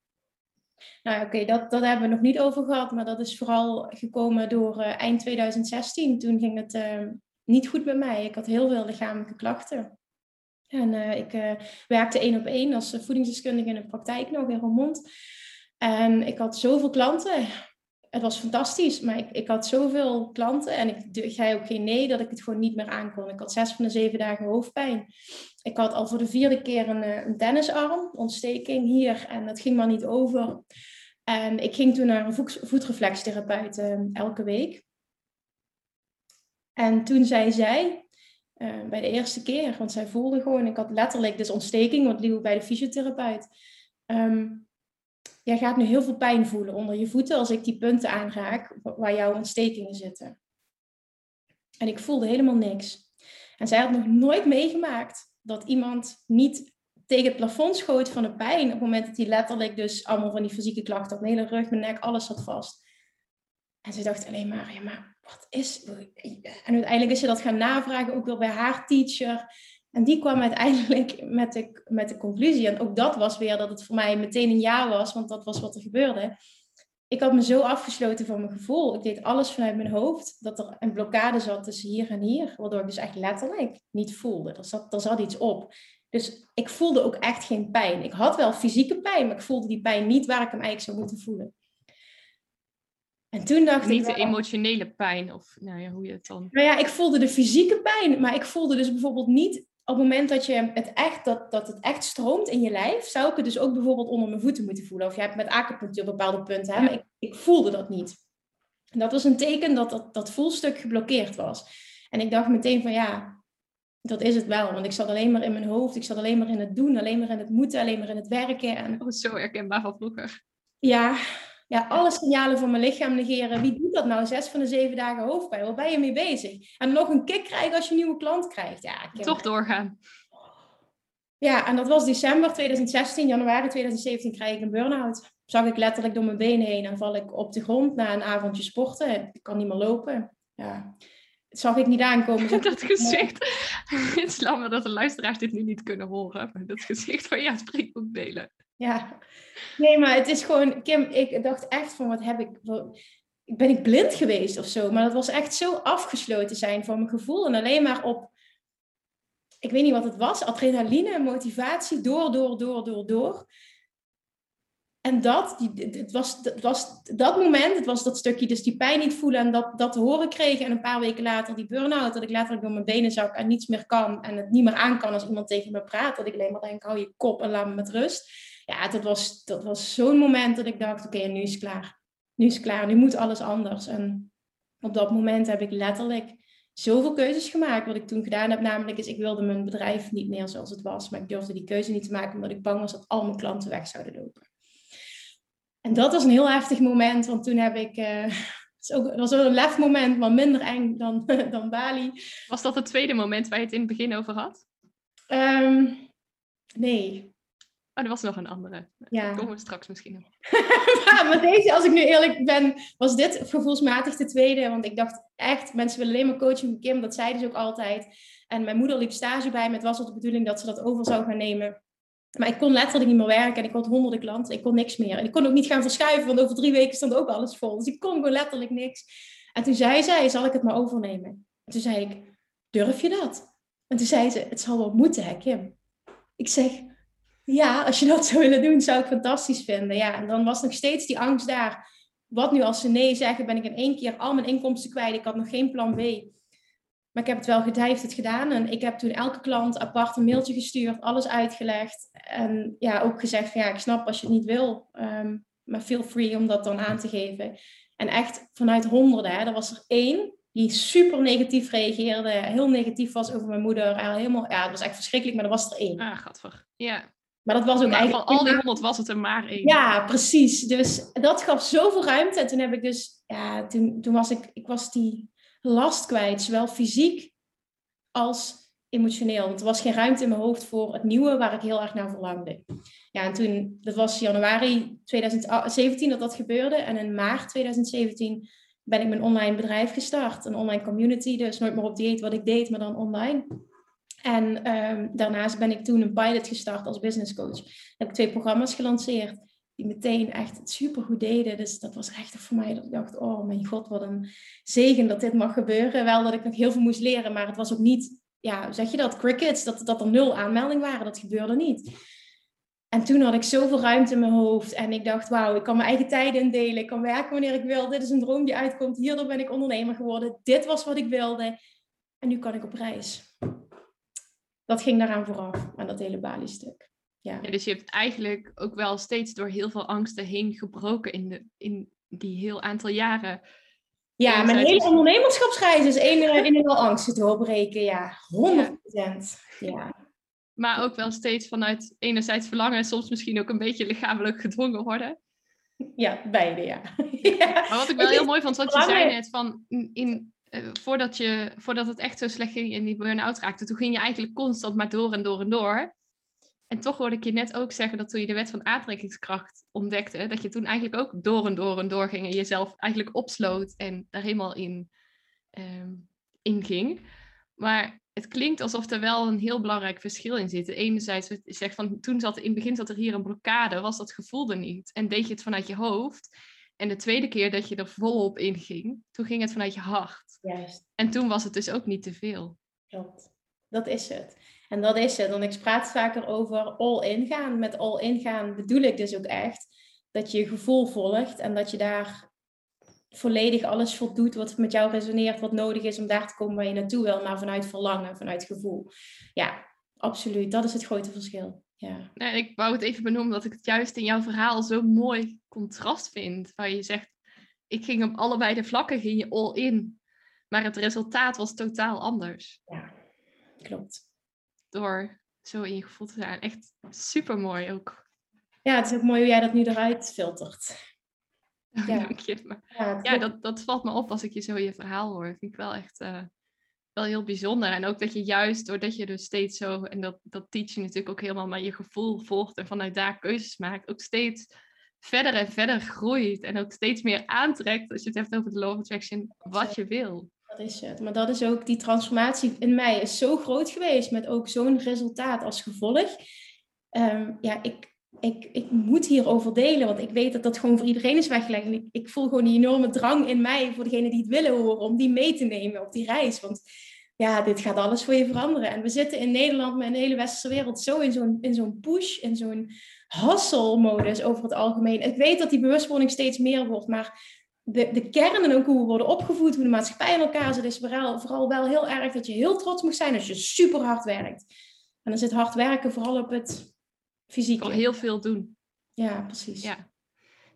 Nou oké, dat, dat hebben we nog niet over gehad. Maar dat is vooral gekomen door uh, eind 2016. Toen ging het uh, niet goed met mij. Ik had heel veel lichamelijke klachten. En uh, ik werkte één op één als voedingsdeskundige in de praktijk nog in Roermond. En ik had zoveel klanten. Het was fantastisch, maar ik, ik had zoveel klanten en ik zei ook geen nee dat ik het gewoon niet meer aankon. Ik had zes van de zeven dagen hoofdpijn. Ik had al voor de vierde keer een, eh, een tennisarm, ontsteking hier en dat ging maar niet over. En ik ging toen naar een voetreflextherapeut uh, elke week. En toen zei zij, uh, bij de eerste keer, want zij voelde gewoon, ik had letterlijk dus ontsteking, want liep bij de fysiotherapeut. Um, jij gaat nu heel veel pijn voelen onder je voeten als ik die punten aanraak waar jouw ontstekingen zitten. En ik voelde helemaal niks. En zij had nog nooit meegemaakt dat iemand niet tegen het plafond schoot van de pijn. Op het moment dat hij letterlijk dus allemaal van die fysieke klachten had. Mijn hele rug, mijn nek, alles zat vast. En ze dacht alleen maar, ja maar wat is... En uiteindelijk is ze dat gaan navragen, ook wel bij haar teacher. En die kwam uiteindelijk met de, met de conclusie. En ook dat was weer dat het voor mij meteen een ja was, want dat was wat er gebeurde. Ik had me zo afgesloten van mijn gevoel. Ik deed alles vanuit mijn hoofd. Dat er een blokkade zat tussen hier en hier. Waardoor ik dus echt letterlijk niet voelde. Er zat, er zat iets op. Dus ik voelde ook echt geen pijn. Ik had wel fysieke pijn, maar ik voelde die pijn niet waar ik hem eigenlijk zou moeten voelen. En toen dacht niet ik... Niet de emotionele pijn, of nou ja, hoe je het dan... Nou ja, ik voelde de fysieke pijn, maar ik voelde dus bijvoorbeeld niet op het moment dat, je het echt, dat, dat het echt stroomt in je lijf, zou ik het dus ook bijvoorbeeld onder mijn voeten moeten voelen. Of je hebt met acupunctuur bepaalde punten, hè? maar ik, ik voelde dat niet. En dat was een teken dat dat, dat voelstuk geblokkeerd was. En ik dacht meteen van ja, dat is het wel. Want ik zat alleen maar in mijn hoofd, ik zat alleen maar in het doen, alleen maar in het moeten, alleen maar in het werken. En... Oh, zo herkenbaar van vroeger. Ja, ja, alle signalen van mijn lichaam negeren. Wie doet dat nou? Zes van de zeven dagen hoofdpijn. Waar ben je mee bezig? En nog een kick krijgen als je een nieuwe klant krijgt. Ja, Toch doorgaan. Ja, en dat was december 2016. Januari 2017 krijg ik een burn-out. Zag ik letterlijk door mijn benen heen en val ik op de grond na een avondje sporten. Ik kan niet meer lopen. Ja, dat zag ik niet aankomen. dat gezicht. Het is jammer dat de luisteraars dit nu niet kunnen horen. Maar dat gezicht van ja, delen. Ja, nee, maar het is gewoon, Kim, ik dacht echt van wat heb ik, ben ik blind geweest of zo? Maar dat was echt zo afgesloten zijn voor mijn gevoel en alleen maar op, ik weet niet wat het was, adrenaline, motivatie, door, door, door, door, door. En dat, het was, het was dat moment, het was dat stukje, dus die pijn niet voelen en dat, dat te horen kregen. En een paar weken later die burn-out, dat ik letterlijk door mijn benen zak en niets meer kan. En het niet meer aan kan als iemand tegen me praat. Dat ik alleen maar denk, hou je kop en laat me met rust ja, dat was, dat was zo'n moment dat ik dacht, oké, nu is het klaar. Nu is het klaar, nu moet alles anders. En op dat moment heb ik letterlijk zoveel keuzes gemaakt. Wat ik toen gedaan heb, namelijk is, ik wilde mijn bedrijf niet meer zoals het was. Maar ik durfde die keuze niet te maken, omdat ik bang was dat al mijn klanten weg zouden lopen. En dat was een heel heftig moment, want toen heb ik... Uh, het ook, was wel een lefmoment, maar minder eng dan, dan Bali. Was dat het tweede moment waar je het in het begin over had? Um, nee, Oh, er was nog een andere. Ja. Daar komen we straks misschien nog. maar deze, als ik nu eerlijk ben, was dit gevoelsmatig de tweede. Want ik dacht echt, mensen willen alleen maar coaching van Kim. Dat zeiden ze ook altijd. En mijn moeder liep stage bij me. Het was al de bedoeling dat ze dat over zou gaan nemen. Maar ik kon letterlijk niet meer werken. En ik had honderden klanten. Ik kon niks meer. En ik kon ook niet gaan verschuiven. Want over drie weken stond ook alles vol. Dus ik kon gewoon letterlijk niks. En toen zei zij, zal ik het maar overnemen? En toen zei ik, durf je dat? En toen zei ze, het zal wel moeten hè Kim? Ik zeg, ja, als je dat zou willen doen, zou ik fantastisch vinden. Ja, en dan was nog steeds die angst daar. Wat nu als ze nee zeggen, ben ik in één keer al mijn inkomsten kwijt. Ik had nog geen plan B. Maar ik heb het wel gedijfd het gedaan. En ik heb toen elke klant apart een mailtje gestuurd, alles uitgelegd. En ja, ook gezegd van ja, ik snap als je het niet wil. Um, maar feel free om dat dan aan te geven. En echt vanuit honderden, hè, er was er één die super negatief reageerde. Heel negatief was over mijn moeder. Helemaal, ja, het was echt verschrikkelijk, maar er was er één. Ah, gadver. Ja. Maar dat was ook eigenlijk... Van al die honderd was het er maar één. Ja, precies. Dus dat gaf zoveel ruimte. En toen heb ik dus... Ja, toen, toen was ik... Ik was die last kwijt. Zowel fysiek als emotioneel. Want er was geen ruimte in mijn hoofd voor het nieuwe waar ik heel erg naar verlangde. Ja, en toen... Dat was januari 2017 dat dat gebeurde. En in maart 2017 ben ik mijn online bedrijf gestart. Een online community. Dus nooit meer op dieet wat ik deed, maar dan online. En ehm, daarnaast ben ik toen een pilot gestart als business coach. Heb ik twee programma's gelanceerd die meteen echt super goed deden. Dus dat was echt voor mij dat ik dacht, oh mijn god, wat een zegen dat dit mag gebeuren. Wel dat ik nog heel veel moest leren, maar het was ook niet, ja, zeg je dat, crickets, dat, dat er nul aanmeldingen waren. Dat gebeurde niet. En toen had ik zoveel ruimte in mijn hoofd en ik dacht, wauw, ik kan mijn eigen tijden indelen. Ik kan werken wanneer ik wil. Dit is een droom die uitkomt. Hierdoor ben ik ondernemer geworden. Dit was wat ik wilde. En nu kan ik op reis dat ging daaraan vooraf, aan dat hele Bali-stuk. Ja. ja. dus je hebt eigenlijk ook wel steeds door heel veel angsten heen gebroken in, de, in die heel aantal jaren. Ja, mijn hele ondernemerschapsreis is één en een al angsten doorbreken, ja. 100 procent. Ja. Maar ook wel steeds vanuit enerzijds verlangen en soms misschien ook een beetje lichamelijk gedwongen worden. Ja, beide, ja. ja. Maar wat ik wel heel mooi vond, wat je zei net, van in, eh, voordat, je, voordat het echt zo slecht ging in die burn-out raakte, toen ging je eigenlijk constant maar door en door en door. En toch hoorde ik je net ook zeggen dat toen je de wet van aantrekkingskracht ontdekte, dat je toen eigenlijk ook door en door en door ging en jezelf eigenlijk opsloot en daar helemaal in, um, in ging. Maar het klinkt alsof er wel een heel belangrijk verschil in zit. Enerzijds, zeg van toen zat in het begin zat er hier een blokkade, was dat gevoel er niet. En deed je het vanuit je hoofd. En de tweede keer dat je er volop in ging, toen ging het vanuit je hart. Juist. En toen was het dus ook niet te veel. Klopt. Dat is het. En dat is het. Want ik praat vaker over all in gaan. Met all in gaan bedoel ik dus ook echt dat je je gevoel volgt en dat je daar volledig alles voor doet wat met jou resoneert, wat nodig is om daar te komen waar je naartoe wil, maar vanuit verlangen, vanuit gevoel. Ja, absoluut. Dat is het grote verschil. Ja. Ik wou het even benoemen dat ik het juist in jouw verhaal zo'n mooi contrast vind. Waar je zegt, ik ging op allebei de vlakken ging je all in. Maar het resultaat was totaal anders. Ja, klopt. Door zo in je gevoel te zijn. Echt super mooi ook. Ja, het is ook mooi hoe jij dat nu eruit filtert. Ja, Dank je. Maar, ja, ja dat, dat valt me op als ik je zo je verhaal hoor. Vind ik wel echt uh, wel heel bijzonder. En ook dat je juist, doordat je dus steeds zo, en dat, dat teach je natuurlijk ook helemaal, maar je gevoel volgt en vanuit daar keuzes maakt, ook steeds verder en verder groeit. En ook steeds meer aantrekt, als je het hebt over de law of attraction, wat je wil. Dat is het. Maar dat is ook, die transformatie in mij is zo groot geweest, met ook zo'n resultaat als gevolg. Um, ja, ik, ik, ik moet hierover delen, want ik weet dat dat gewoon voor iedereen is weggelegd. Ik, ik voel gewoon die enorme drang in mij voor degenen die het willen horen, om die mee te nemen op die reis. Want ja, dit gaat alles voor je veranderen. En we zitten in Nederland, met een hele westerse wereld, zo in zo'n, in zo'n push, in zo'n hustle-modus over het algemeen. Ik weet dat die bewustwording steeds meer wordt, maar de, de kern en ook hoe we worden opgevoed, hoe de maatschappij in elkaar zit, is vooral, vooral wel heel erg dat je heel trots moet zijn als je super hard werkt. En dan zit hard werken vooral op het fysiek. Al heel veel doen. Ja, precies. Ja.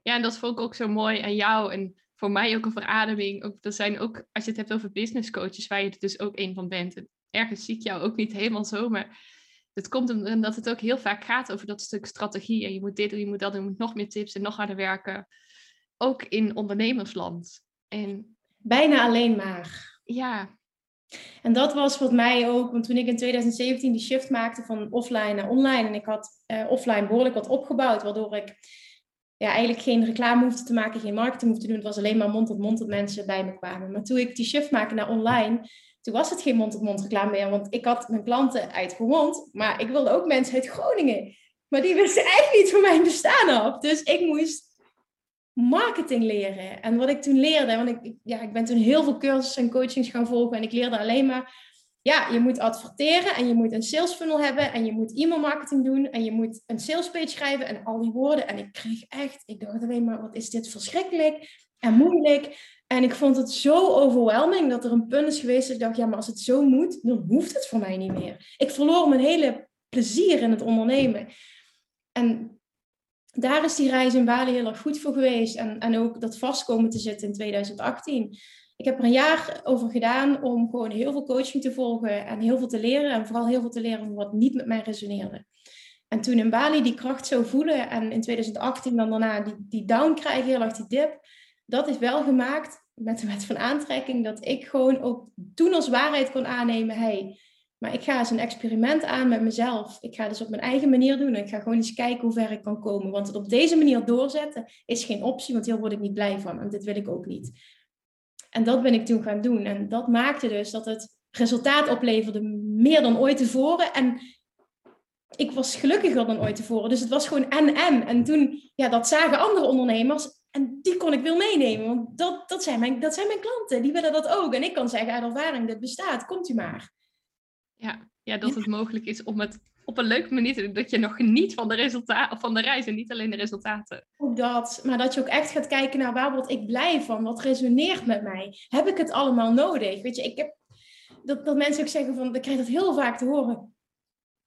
ja, en dat vond ik ook zo mooi aan jou. En voor mij ook een verademing. Ook, er zijn ook, als je het hebt over business coaches, waar je er dus ook een van bent. En ergens zie ik jou ook niet helemaal zo, maar het komt omdat het ook heel vaak gaat over dat stuk strategie. En je moet dit doen, je moet dat doen, je moet nog meer tips en nog harder werken. Ook in ondernemersland. En, Bijna alleen maar. Ja, en dat was wat mij ook, want toen ik in 2017 die shift maakte van offline naar online en ik had uh, offline behoorlijk wat opgebouwd, waardoor ik ja, eigenlijk geen reclame hoefde te maken, geen marketing hoefde te doen. Het was alleen maar mond-tot-mond dat mensen bij me kwamen. Maar toen ik die shift maakte naar online, toen was het geen mond-tot-mond reclame meer, want ik had mijn klanten uit Roermond, maar ik wilde ook mensen uit Groningen. Maar die wisten eigenlijk niet van mijn bestaan af. Dus ik moest marketing leren. En wat ik toen leerde, want ik, ja, ik ben toen heel veel cursussen en coachings gaan volgen en ik leerde alleen maar, ja, je moet adverteren en je moet een sales funnel hebben en je moet e-mail marketing doen en je moet een sales page schrijven en al die woorden. En ik kreeg echt, ik dacht alleen maar, wat is dit verschrikkelijk en moeilijk. En ik vond het zo overwhelming dat er een punt is geweest dat ik dacht, ja, maar als het zo moet, dan hoeft het voor mij niet meer. Ik verloor mijn hele plezier in het ondernemen. En daar is die reis in Bali heel erg goed voor geweest. En, en ook dat vast komen te zitten in 2018. Ik heb er een jaar over gedaan om gewoon heel veel coaching te volgen en heel veel te leren. En vooral heel veel te leren van wat niet met mij resoneerde. En toen in Bali die kracht zo voelen en in 2018 dan daarna die, die down krijgen, heel erg die dip. Dat is wel gemaakt met de wet van aantrekking dat ik gewoon ook toen als waarheid kon aannemen. Hey, maar ik ga eens een experiment aan met mezelf. Ik ga dus op mijn eigen manier doen. En ik ga gewoon eens kijken hoe ver ik kan komen. Want het op deze manier doorzetten is geen optie, want hier word ik niet blij van. En dit wil ik ook niet. En dat ben ik toen gaan doen. En dat maakte dus dat het resultaat opleverde meer dan ooit tevoren. En ik was gelukkiger dan ooit tevoren. Dus het was gewoon en en. En toen, ja, dat zagen andere ondernemers. En die kon ik wel meenemen. Want dat, dat, zijn mijn, dat zijn mijn klanten. Die willen dat ook. En ik kan zeggen uit ervaring, dit bestaat. Komt u maar. Ja, ja dat het mogelijk is om het op een leuke manier te doen. Dat je nog geniet van de resultaten van de reis en niet alleen de resultaten. Ook dat, maar dat je ook echt gaat kijken naar waar word ik blij van? Wat resoneert met mij? Heb ik het allemaal nodig? Weet je, ik heb dat, dat mensen ook zeggen van, ik krijg dat heel vaak te horen.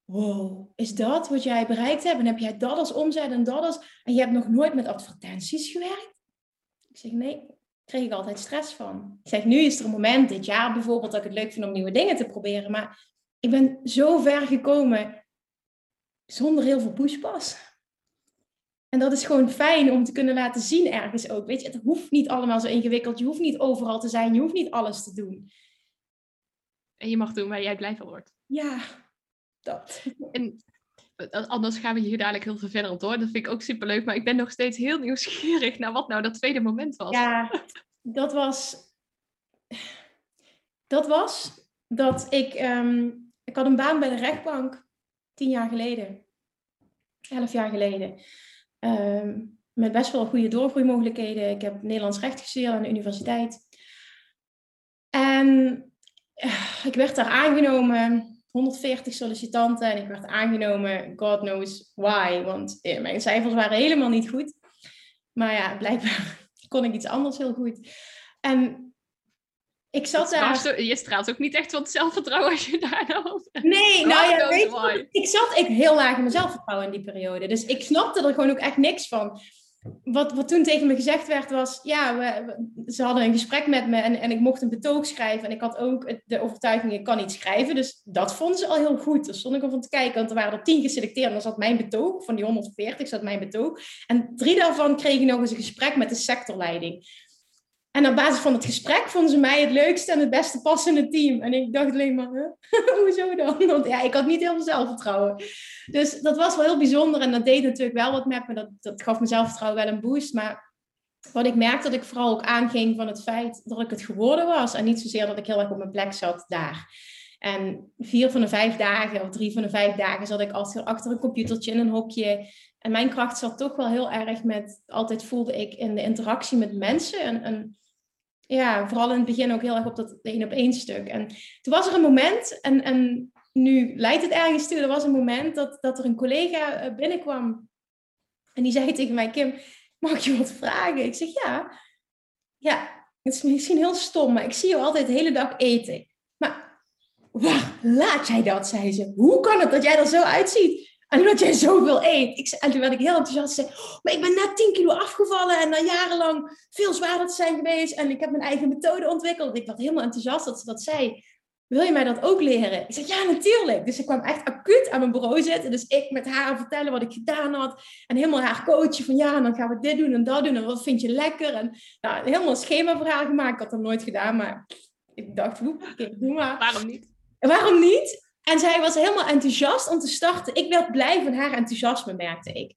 Wow, is dat wat jij bereikt hebt? En heb jij dat als omzet en dat als... En je hebt nog nooit met advertenties gewerkt? Ik zeg, nee, kreeg ik altijd stress van. Ik zeg, nu is er een moment, dit jaar bijvoorbeeld, dat ik het leuk vind om nieuwe dingen te proberen. Maar ik ben zo ver gekomen zonder heel veel pushpas. En dat is gewoon fijn om te kunnen laten zien ergens ook. Weet je, het hoeft niet allemaal zo ingewikkeld. Je hoeft niet overal te zijn. Je hoeft niet alles te doen. En je mag doen waar jij blij van wordt. Ja, dat. En anders gaan we hier dadelijk heel veel verder op door. Dat vind ik ook superleuk. Maar ik ben nog steeds heel nieuwsgierig naar wat nou dat tweede moment was. Ja, dat was... Dat was dat ik... Ehm, ik had een baan bij de rechtbank tien jaar geleden. Elf jaar geleden. Ehm, met best wel goede doorgroeimogelijkheden. Ik heb Nederlands recht gestudeerd aan de universiteit. En uh, ik werd daar aangenomen. 140 sollicitanten en ik werd aangenomen, God knows why, want eh, mijn cijfers waren helemaal niet goed. Maar ja, blijkbaar kon ik iets anders heel goed. En ik zat daar... Je straalt ook niet echt wat zelfvertrouwen als je daar dan... Nee, nou ja, weet je, ik zat ik heel laag in mijn zelfvertrouwen in die periode. Dus ik snapte er gewoon ook echt niks van. Wat, wat toen tegen me gezegd werd was, ja, we, ze hadden een gesprek met me en, en ik mocht een betoog schrijven. En ik had ook de overtuiging, ik kan niet schrijven. Dus dat vonden ze al heel goed. Daar stond ik al van te kijken, want er waren er tien geselecteerd. En dan zat mijn betoog, van die 140 zat mijn betoog. En drie daarvan kregen nog eens een gesprek met de sectorleiding. En op basis van het gesprek vonden ze mij het leukste en het beste passende team. En ik dacht alleen maar, huh? hoezo dan? Want ja, ik had niet heel veel zelfvertrouwen. Dus dat was wel heel bijzonder en dat deed natuurlijk wel wat met me. Dat, dat gaf mijn zelfvertrouwen wel een boost. Maar wat ik merkte dat ik vooral ook aanging van het feit dat ik het geworden was. En niet zozeer dat ik heel erg op mijn plek zat daar. En vier van de vijf dagen, of drie van de vijf dagen, zat ik altijd achter een computertje in een hokje. En mijn kracht zat toch wel heel erg met, altijd voelde ik in de interactie met mensen. En, en ja, vooral in het begin ook heel erg op dat één op één stuk. En toen was er een moment, en, en nu leidt het ergens toe, er was een moment dat, dat er een collega eh, binnenkwam. En die zei tegen mij, Kim, mag ik je wat vragen? Ik zeg, ja. Ja, het is misschien heel stom, maar ik zie je altijd de hele dag eten. Maar waar laat jij dat, zei ze. Hoe kan het dat jij er zo uitziet? En omdat jij zoveel eet. Ik, en toen werd ik heel enthousiast. Zei, maar ik ben net 10 kilo afgevallen en dan jarenlang veel zwaarder te zijn geweest. En ik heb mijn eigen methode ontwikkeld. Ik werd helemaal enthousiast dat ze dat zei. Wil je mij dat ook leren? Ik zei, ja, natuurlijk. Dus ik kwam echt acuut aan mijn bureau zitten. Dus ik met haar vertellen wat ik gedaan had. En helemaal haar coachen van, ja, dan gaan we dit doen en dat doen. En wat vind je lekker? En nou, helemaal een schema voor haar gemaakt. Ik had dat nooit gedaan, maar ik dacht, hoe, doe maar. Waarom niet? Waarom niet? En zij was helemaal enthousiast om te starten. Ik werd blij van haar enthousiasme, merkte ik.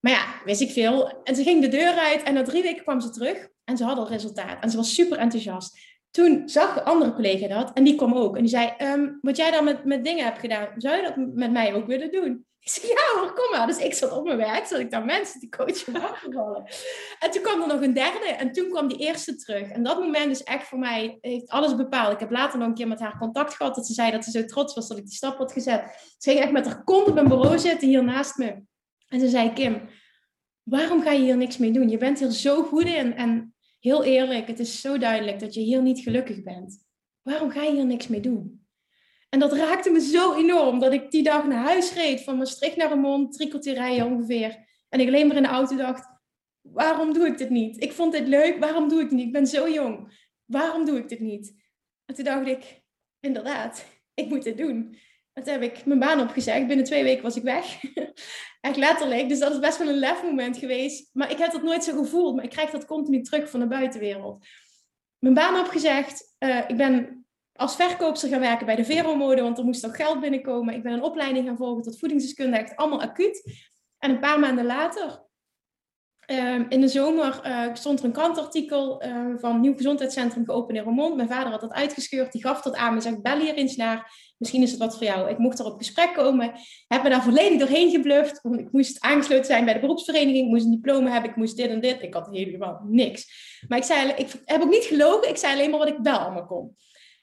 Maar ja, wist ik veel. En ze ging de deur uit en na drie weken kwam ze terug en ze had al resultaat. En ze was super enthousiast. Toen zag een andere collega dat en die kwam ook. En die zei, ehm, wat jij dan met, met dingen hebt gedaan, zou je dat met mij ook willen doen? Ik zei, ja hoor, kom maar. Dus ik zat op mijn werk, zat ik daar mensen die coachen. En toen kwam er nog een derde en toen kwam die eerste terug. En dat moment is echt voor mij, heeft alles bepaald. Ik heb later nog een keer met haar contact gehad, dat ze zei dat ze zo trots was dat ik die stap had gezet. Ze ging echt met haar kont op mijn bureau zitten, hier naast me. En ze zei, Kim, waarom ga je hier niks mee doen? Je bent hier zo goed in en heel eerlijk, het is zo duidelijk dat je hier niet gelukkig bent. Waarom ga je hier niks mee doen? En dat raakte me zo enorm dat ik die dag naar huis reed, van Maastricht naar Remond, drie kwartier rijden ongeveer. En ik alleen maar in de auto dacht, waarom doe ik dit niet? Ik vond dit leuk, waarom doe ik het niet? Ik ben zo jong, waarom doe ik dit niet? En toen dacht ik, inderdaad, ik moet dit doen. En heb ik mijn baan opgezegd. Binnen twee weken was ik weg. Echt letterlijk. Dus dat is best wel een lefmoment geweest. Maar ik heb dat nooit zo gevoeld. Maar ik krijg dat continu terug van de buitenwereld. Mijn baan opgezegd. Uh, ik ben als verkoopster gaan werken bij de Vero-mode, want er moest ook geld binnenkomen. Ik ben een opleiding gaan volgen tot voedingsdeskundige, allemaal acuut. En een paar maanden later, ehm, in de zomer, uh, stond er een krantartikel uh, van Nieuw Gezondheidscentrum geopend in Roermond. Mijn vader had dat uitgescheurd, die gaf dat aan me, zegt bel hier eens naar, misschien is het wat voor jou. Ik mocht er op gesprek komen, heb me daar volledig doorheen gebluft, want ik moest aangesloten zijn bij de beroepsvereniging, ik moest een diploma hebben, ik moest dit en dit. Ik had helemaal niks. Maar ik, zei, ik heb ook niet gelogen, ik zei alleen maar wat ik wel allemaal kon.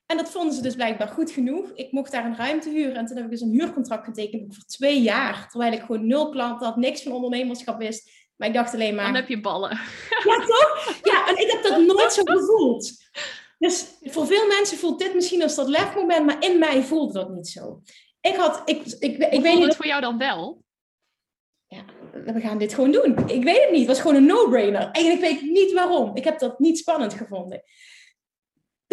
En dat vonden ze dus blijkbaar goed genoeg. Ik mocht daar een ruimte huren en toen heb ik dus een huurcontract getekend voor twee jaar. Terwijl ik gewoon nul klanten had, niks van ondernemerschap wist. Maar ik dacht alleen maar... Dan heb je ballen. Ja, toch? Ja, en ik heb dat nooit zo gevoeld. Dus voor veel mensen voelt dit misschien als dat lefmoment, maar in mij voelde dat niet zo. Ik had... Ik, ik, ik, weet niet het voor jou dan wel? Ja, we gaan dit gewoon doen. Ik weet het niet. Het was gewoon een no-brainer. Eigenlijk weet ik niet waarom. Ik heb dat niet spannend gevonden.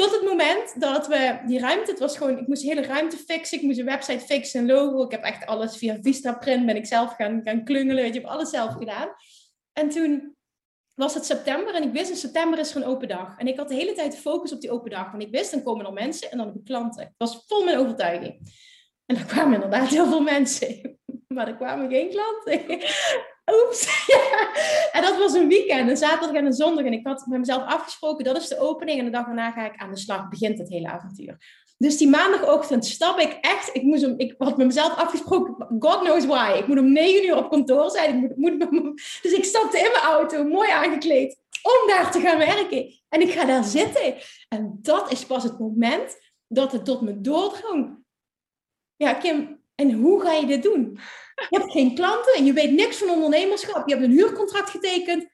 Tot het moment dat we die ruimte, het was gewoon, ik moest de hele ruimte fixen, ik moest een website fixen, logo. Ik heb echt alles via Vistaprint, ben ik zelf gaan, gaan klungelen, ik heb alles zelf gedaan. En toen was het september en ik wist in september is er een open dag. En ik had de hele tijd focus op die open dag, want ik wist dan komen er mensen en dan heb ik klanten. Het was vol mijn overtuiging. En er kwamen inderdaad heel veel mensen, maar er kwamen geen klanten. Oeps. En dat was een weekend, een zaterdag en een zondag. En ik had met mezelf afgesproken, dat is de opening. En de dag daarna ga ik aan de slag, begint het hele avontuur. Dus die maandagochtend stap ik echt, ik, moest om, ik had met mezelf afgesproken, God knows why. Ik moet om negen uur op kantoor zijn. Ik moet, moet, dus ik stapte in mijn auto, mooi aangekleed, om daar te gaan werken. En ik ga daar zitten. En dat is pas het moment dat het tot me doordrong. Ja, Kim, en hoe ga je dit doen? Je hebt geen klanten en je weet niks van ondernemerschap. Je hebt een huurcontract getekend.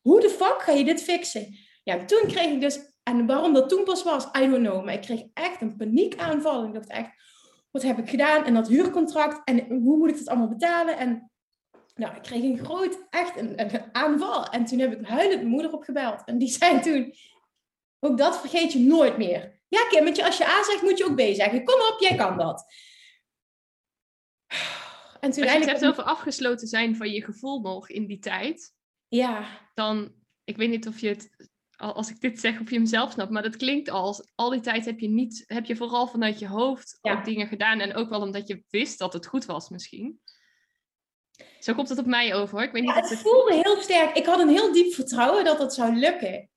Hoe de fuck ga je dit fixen? Ja, toen kreeg ik dus En waarom dat toen pas was, I don't know. Maar ik kreeg echt een paniekaanval. Ik dacht echt, wat heb ik gedaan? En dat huurcontract. En hoe moet ik dat allemaal betalen? En nou, ik kreeg een groot, echt een, aanval. En toen heb ik huilend mijn moeder opgebeld. En die zei toen, ook dat vergeet je nooit meer. Ja, Kim, als je A zegt, moet je ook B zeggen. Kom op, jij kan dat. En toen Als je het hebt over afgesloten zijn van je gevoel nog in die tijd. Ja. Dan, ik weet niet of je het, als ik dit zeg, of je hem zelf snapt, maar dat klinkt als, al die tijd heb je niet, heb je vooral vanuit je hoofd ook dingen gedaan. En ook wel omdat je wist dat het goed was misschien. Zo komt het op mij over hoor. Ik weet niet ja, het, het voelde heel sterk. Ik had een heel diep vertrouwen dat het zou lukken.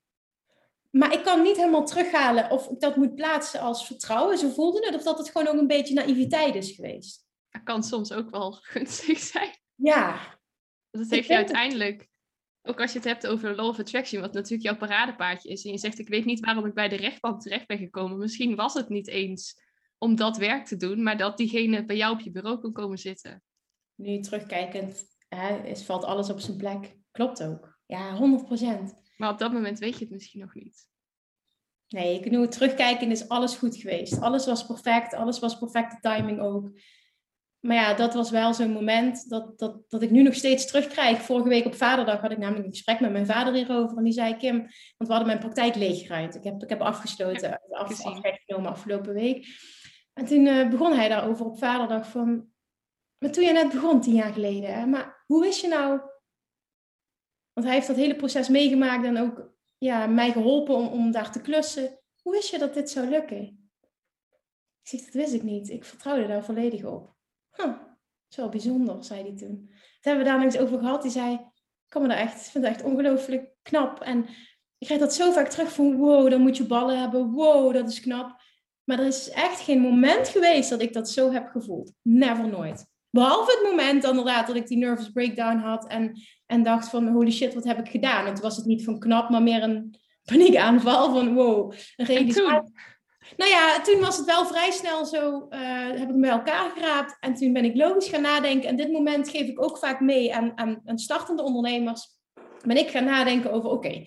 Maar ik kan niet helemaal terughalen of ik dat moet plaatsen als vertrouwen. Zo voelde het. Of dat het gewoon ook een beetje naïviteit is geweest. Kan soms ook wel gunstig zijn. Ja. Dat heeft je uiteindelijk, ook als je het hebt over law of attraction, wat natuurlijk jouw paradepaardje is. En je zegt, ik weet niet waarom ik bij de rechtbank terecht ben gekomen. Misschien was het niet eens om dat werk te doen, maar dat diegene bij jou op je bureau kon komen zitten. Nu terugkijkend, hè, is, valt alles op zijn plek. Klopt ook. Ja, 100%. Maar op dat moment weet je het misschien nog niet. Nee, ik nu terugkijken is alles goed geweest. Alles was perfect, alles was perfecte timing ook. Maar ja, dat was wel zo'n moment dat, dat, dat ik nu nog steeds terugkrijg. Vorige week op Vaderdag had ik namelijk een gesprek met mijn vader hierover. En die zei, Kim, want we hadden mijn praktijk leeggeruimd. Ik heb, ik heb afgesloten, ja, af, afscheid genomen afgelopen week. En toen uh, begon hij daarover op Vaderdag van... Maar toen je net begon, tien jaar geleden, hè, maar hoe wist je nou want hij heeft dat hele proces meegemaakt en ook ja, mij geholpen om, om daar te klussen. Hoe wist je dat dit zou lukken? Ik zeg, dat wist ik niet. Ik vertrouwde daar volledig op. Huh, is wel bijzonder, zei hij toen. Toen hebben we daar nog eens over gehad. Die zei, ik kan me daar echt, ik vind het echt ongelooflijk knap. En ik krijg dat zo vaak terug van, wow, dan moet je ballen hebben. Wow, dat is knap. Maar er is echt geen moment geweest dat ik dat zo heb gevoeld. Never, nooit. Behalve het moment inderdaad dat ik die nervous breakdown had en, en dacht van holy shit, wat heb ik gedaan? En toen was het niet van knap, maar meer een paniekaanval van wow. Een toen? Nou ja, toen was het wel vrij snel zo, uh, heb ik me bij elkaar geraapt en toen ben ik logisch gaan nadenken. En dit moment geef ik ook vaak mee aan, aan, aan startende ondernemers. Ben ik gaan nadenken over, oké,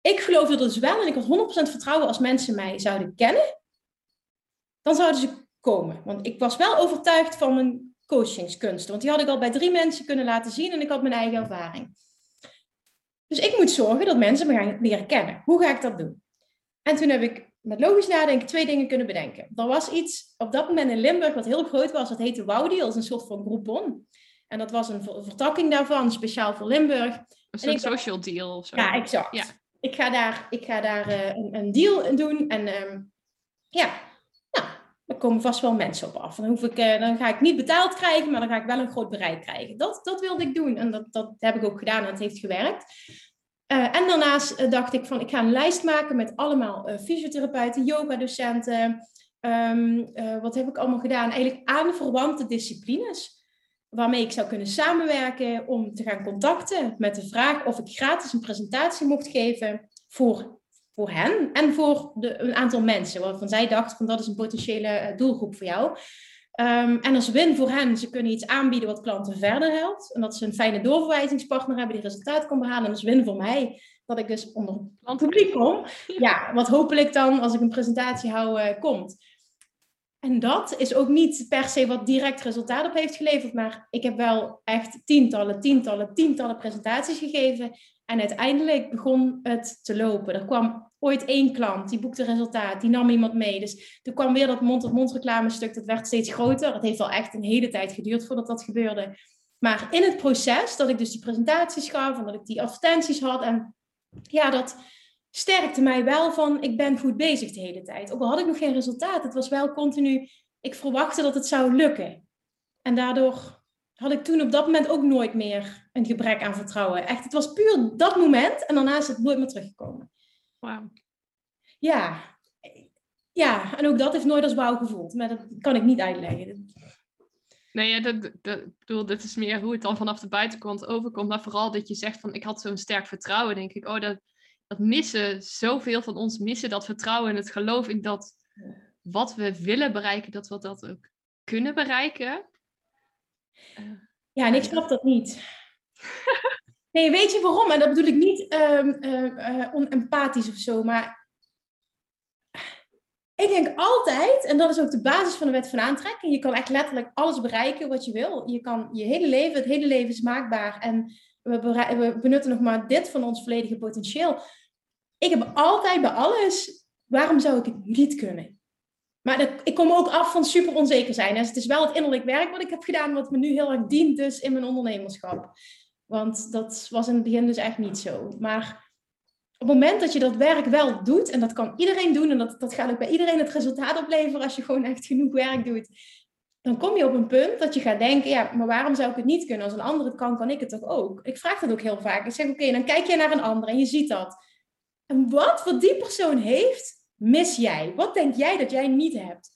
ik geloofde dus wel en ik had 100% vertrouwen als mensen mij zouden kennen, dan zouden ze komen. Want ik was wel overtuigd van mijn coachingskunsten. Want die had ik al bij drie mensen kunnen laten zien en ik had mijn eigen ervaring. Dus ik moet zorgen dat mensen me gaan leren kennen. Hoe ga ik dat doen? En toen heb ik met logisch nadenken twee dingen kunnen bedenken. Er was iets op dat moment in Limburg wat heel groot was. Dat heette is een soort van Groupon. En dat was een vertakking daarvan, speciaal voor Limburg. Een soort social deal of zo. Ja, exact. Ja. Ik ga daar, ik ga daar uh, een, een, deal in doen. En um, ja, er komen vast wel mensen op af. Dan, hoef ik, eh, dan ga ik niet betaald krijgen, maar dan ga ik wel een groot bereik krijgen. Dat, dat wilde ik doen en dat, dat heb ik ook gedaan en dat heeft gewerkt. Uh, en daarnaast uh, dacht ik van, ik ga een lijst maken met allemaal fysiotherapeuten, yoga-docenten. Um, wat heb ik allemaal gedaan? Eigenlijk aanverwante disciplines waarmee ik zou kunnen samenwerken om te gaan contacten met de vraag of ik gratis een presentatie mocht geven voor voor hen en voor de, een aantal mensen. Waarvan zij dachten van dat is een potentiële eh, doelgroep voor jou. Um, en als win voor hen, ze kunnen iets aanbieden wat klanten verder helpt. En dat ze een fijne doorverwijzingspartner hebben die resultaat kan behalen. En als win voor mij, dat ik dus onder publiek kom. Ja, wat hopelijk dan, als ik een presentatie hou, uh, komt. En dat is ook niet per se wat direct resultaat op heeft geleverd. Maar ik heb wel echt tientallen, tientallen, tientallen presentaties gegeven. En uiteindelijk begon het te lopen. Er kwam ooit één klant, die boekte resultaat, die nam iemand mee. Dus er kwam weer dat mond-tot-mond reclame stuk, dat werd steeds groter. Het heeft wel echt een hele tijd geduurd voordat dat gebeurde. Maar in het proces, dat ik dus die presentaties gaf en dat ik die advertenties had. En ja, dat sterkte mij wel van, ik ben goed bezig de hele tijd. Ook al had ik nog geen resultaat, het was wel continu, ik verwachtte dat het zou lukken. En daardoor had ik toen op dat moment ook nooit meer een gebrek aan vertrouwen. Echt, het was puur dat moment en daarna is het nooit meer teruggekomen. Wauw. Ja. Ja, en ook dat heeft nooit als wauw gevoeld. Maar dat kan ik niet uitleggen. Nee, ja, dat, dat, bedoel, dat is meer hoe het dan vanaf de buitenkant overkomt. Maar vooral dat je zegt van, ik had zo'n sterk vertrouwen. Denk ik, oh, dat, dat missen, zoveel van ons missen dat vertrouwen en het geloof in dat wat we willen bereiken, dat we dat ook kunnen bereiken. Ja, en ik snap dat niet. Nee, weet je waarom? En dat bedoel ik niet um, onempathisch of zo, maar ik denk altijd, en dat is ook de basis van de wet van aantrekking, je kan echt letterlijk alles bereiken wat je wil. Je kan je hele leven, het hele leven is maakbaar en we, we benutten nog maar dit van ons volledige potentieel. Ik heb altijd bij alles, waarom zou ik het niet kunnen? Maar ik kom ook af van super onzeker zijn. Dus het is wel het innerlijk werk wat ik heb gedaan, wat me nu heel erg dient dus in mijn ondernemerschap. Want dat was in het begin dus echt niet zo. Maar op het moment dat je dat werk wel doet, en dat kan iedereen doen, en dat, dat gaat ook bij iedereen het resultaat opleveren als je gewoon echt genoeg werk doet, dan kom je op een punt dat je gaat denken, ja, maar waarom zou ik het niet kunnen? Als een ander het kan, kan ik het toch ook? Ik vraag dat ook heel vaak. Ik zeg, oké, dan kijk je naar een ander en je ziet dat. En wat, wat die persoon heeft, mis jij? Wat denk jij dat jij niet hebt?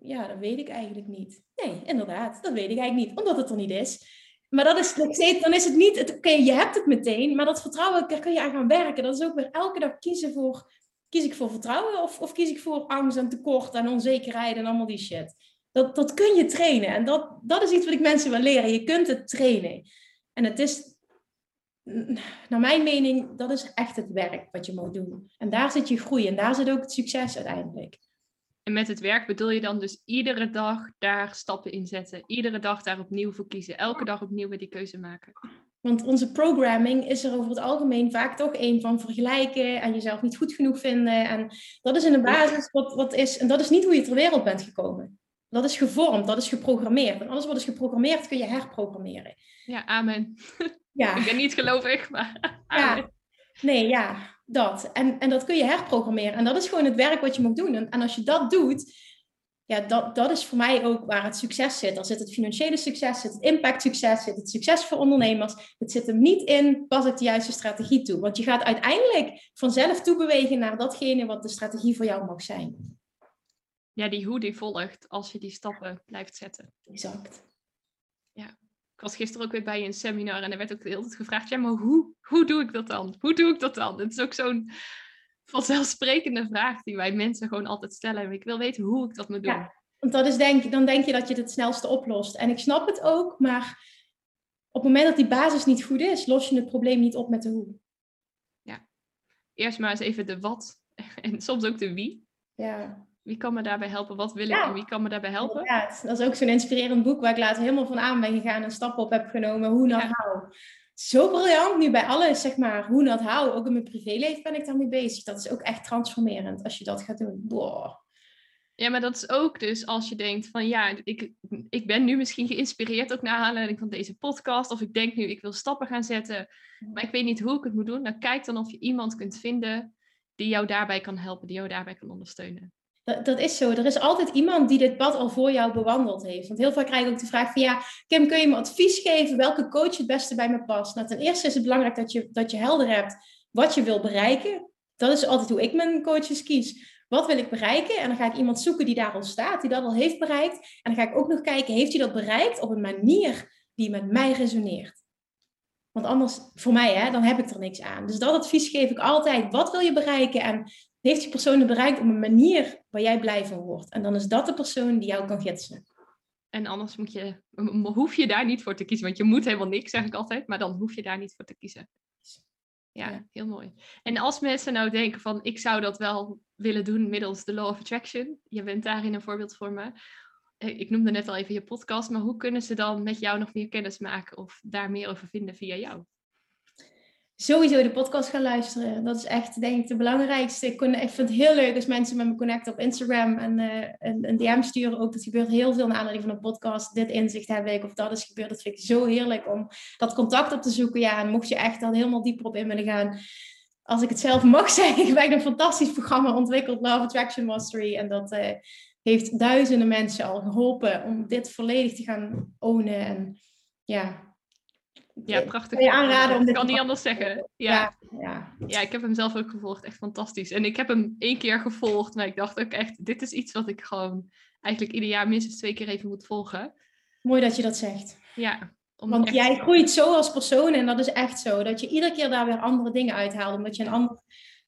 Ja, dat weet ik eigenlijk niet. Nee, inderdaad, dat weet ik eigenlijk niet, omdat het er niet is. Maar dat is, dan is het niet, oké, je hebt het meteen, maar dat vertrouwen, daar kun je aan gaan werken. Dat is ook weer elke dag kiezen voor, kies ik voor vertrouwen of, of kies ik voor angst en tekort en onzekerheid en allemaal die shit. Dat, dat kun je trainen en dat, dat is iets wat ik mensen wil leren. Je kunt het trainen. En het is, naar mijn mening, dat is echt het werk wat je moet doen. En daar zit je groei en daar zit ook het succes uiteindelijk. En met het werk bedoel je dan dus iedere dag daar stappen in zetten. Iedere dag daar opnieuw voor kiezen. Elke dag opnieuw weer die keuze maken. Want onze programming is er over het algemeen vaak toch een van vergelijken en jezelf niet goed genoeg vinden. En dat is in de basis wat, wat is. En dat is niet hoe je ter wereld bent gekomen. Dat is gevormd, dat is geprogrammeerd. En alles wat is geprogrammeerd kun je herprogrammeren. Ja, amen. Ja. Ik ben niet gelovig, maar. Amen. Ja. Nee, ja dat. En, en dat kun je herprogrammeren. En dat is gewoon het werk wat je moet doen. En, en als je dat doet, ja, dat, dat is voor mij ook waar het succes zit. Daar zit het financiële succes, zit het impact succes, zit het succes voor ondernemers. Het zit hem niet in, pas ik de juiste strategie toe. Want je gaat uiteindelijk vanzelf toebewegen naar datgene wat de strategie voor jou mag zijn. Ja, die hoe die volgt als je die stappen blijft zetten. Exact. Was gisteren ook weer bij een seminar en er werd ook de hele tijd gevraagd, ja, maar hoe, hoe doe ik dat dan? Hoe doe ik dat dan? Het is ook zo'n vanzelfsprekende vraag die wij mensen gewoon altijd stellen. En ik wil weten hoe ik dat moet doen. Ja, want dat is denk, dan denk je dat je het het snelste oplost. En ik snap het ook, maar op het moment dat die basis niet goed is, los je het probleem niet op met de hoe. Ja, eerst maar eens even de wat en soms ook de wie. Ja. Wie kan me daarbij helpen? Wat wil ik en wie kan me daarbij helpen? Ja, dat is ook zo'n inspirerend boek waar ik later helemaal van aan ben gegaan en stappen op heb genomen. Hoe not how. Zo briljant nu bij alles, zeg maar. Hoe not how. Ook in mijn privéleven ben ik daarmee bezig. Dat is ook echt transformerend als je dat gaat doen. Wow. Ja, maar dat is ook dus als je denkt van ja, ik, ik ben nu misschien geïnspireerd ook naar aanleiding van deze podcast. Of ik denk nu, ik wil stappen gaan zetten, maar ik weet niet hoe ik het moet doen. Dan kijk dan of je iemand kunt vinden die jou daarbij kan helpen, die jou daarbij kan ondersteunen. Dat, dat, is zo. Er is altijd iemand die dit pad al voor jou bewandeld heeft. Want heel vaak krijg ik ook de vraag van ja, Kim, kun je me advies geven welke coach het beste bij me past? Nou, ten eerste is het belangrijk dat je, dat je helder hebt wat je wil bereiken. Dat is altijd hoe ik mijn coaches kies. Wat wil ik bereiken? En dan ga ik iemand zoeken die daar al staat, die dat al heeft bereikt. En dan ga ik ook nog kijken, heeft hij dat bereikt op een manier die met mij resoneert? Want anders, voor mij, hè, dan heb ik er niks aan. Dus dat advies geef ik altijd. Wat wil je bereiken? En heeft die persoon het bereikt op een manier waar jij blij van wordt. En dan is dat de persoon die jou kan gidsen. En anders moet je, hoef je daar niet voor te kiezen. Want je moet helemaal niks, zeg ik altijd. Maar dan hoef je daar niet voor te kiezen. Ja, heel mooi. En als mensen nou denken van, ik zou dat wel willen doen middels de Law of Attraction. Je bent daarin een voorbeeld voor me. Eh, ik noemde net al even je podcast. Maar hoe kunnen ze dan met jou nog meer kennis maken? Of daar meer over vinden via jou? Sowieso de podcast gaan luisteren. Dat is echt, denk ik, de belangrijkste. Ik, ik vind het heel leuk als mensen met me connecten op Instagram en uh, een, DM sturen. Ook dat gebeurt heel veel naar aanleiding van een podcast. Dit inzicht heb ik of dat is gebeurd. Dat vind ik zo heerlijk om dat contact op te zoeken. Ja, en mocht je echt dan helemaal dieper op in willen gaan. Als ik het zelf mag zeggen, ik heb een fantastisch programma ontwikkeld, Love Attraction Mastery. En dat uh, heeft duizenden mensen al geholpen om dit volledig te gaan ownen. En ja, ja, prachtig. Kan je aanraden om dit kan niet anders zeggen. Ja. Ja, ja. ik heb hem zelf ook gevolgd. Echt fantastisch. En ik heb hem één keer gevolgd, maar ik dacht ook echt, dit is iets wat ik gewoon eigenlijk ieder jaar minstens twee keer even moet volgen. Mooi dat je dat zegt. Ja. Want jij groeit zo als persoon en dat is echt zo. Dat je iedere keer daar weer andere dingen uithaalt. Omdat je een ander,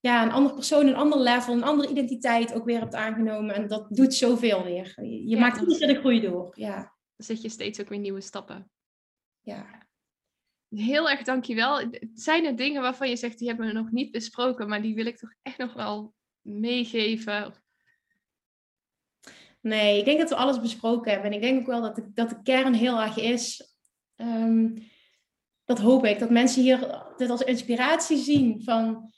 ja, een ander persoon, een ander level, een andere identiteit ook weer hebt aangenomen. En dat doet zoveel weer. Je maakt iedere keer de groei door. Ja. Dan zet je steeds ook weer nieuwe stappen. Ja. Heel erg dankjewel. Zijn er dingen waarvan je zegt, die hebben we nog niet besproken, maar die wil ik toch echt nog wel meegeven? Nee, ik denk dat we alles besproken hebben. En ik denk ook wel dat de, dat de kern heel erg is. Ehm, dat hoop ik. Dat mensen hier dit als inspiratie zien. Van,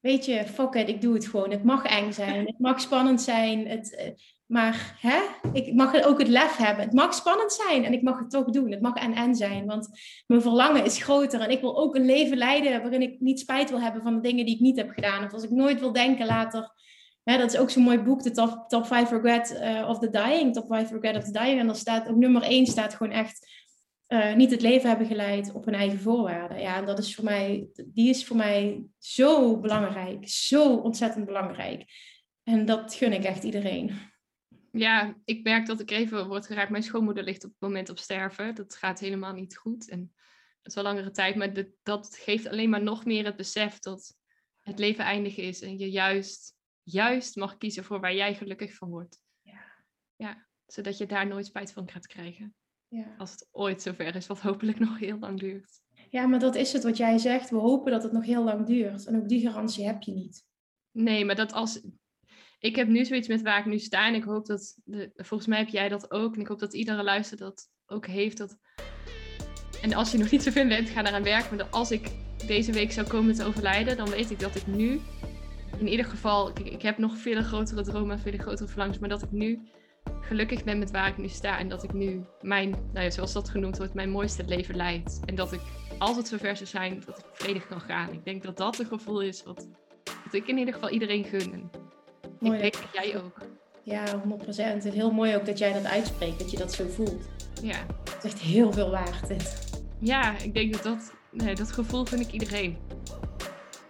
weet je, fuck it, ik doe het gewoon. Het mag eng zijn. Het mag spannend zijn. Het, eh, maar hè, ik mag ook het lef hebben. Het mag spannend zijn en ik mag het toch doen. Het mag en-en zijn. Want mijn verlangen is groter. En ik wil ook een leven leiden waarin ik niet spijt wil hebben van de dingen die ik niet heb gedaan. Of als ik nooit wil denken later dat is ook zo'n mooi boek, de Top, top 5 Regret uh, of the Dying. Top 5 Regret of the Dying. En daar staat ook nummer 1 staat gewoon echt uh, niet het leven hebben geleid op hun eigen voorwaarden. Ja, en dat is voor mij, die is voor mij zo belangrijk. Zo ontzettend belangrijk. En dat gun ik echt iedereen. Ja, ik merk dat ik even word geraakt. Mijn schoonmoeder ligt op het moment op sterven. Dat gaat helemaal niet goed. En dat is wel langere tijd. Maar dat geeft alleen maar nog meer het besef dat het leven eindig is. En je juist juist mag kiezen voor waar jij gelukkig van wordt. Ja. ja zodat je daar nooit spijt van gaat krijgen. Ja. Als het ooit zover is, wat hopelijk nog heel lang duurt. Ja, maar dat is het wat jij zegt. We hopen dat het nog heel lang duurt. En ook die garantie heb je niet. Nee, maar dat als. Ik heb nu zoiets met waar ik nu sta. En ik hoop dat. De... Volgens mij heb jij dat ook. En ik hoop dat iedere luister dat ook heeft. Dat... En als je nog niet zoveel bent, ga eraan werken. Maar als ik deze week zou komen te overlijden, dan weet ik dat ik nu in ieder geval, ik, ik heb nog veel grotere dromen en veel grotere verlangens, maar dat ik nu gelukkig ben met waar ik nu sta en dat ik nu mijn, nou ja, zoals dat genoemd wordt, mijn mooiste leven leid. En dat ik, als het zover zou zijn, dat ik vredig kan gaan. Ik denk dat dat een gevoel is wat, wat ik in ieder geval iedereen gun. En mooi, ik denk dat jij ook. Ja, 100%. Het is heel mooi ook dat jij dat uitspreekt, dat je dat zo voelt. Ja. Het is echt heel veel waard, dit. Ja, ik denk dat dat, nee, dat gevoel vind ik iedereen.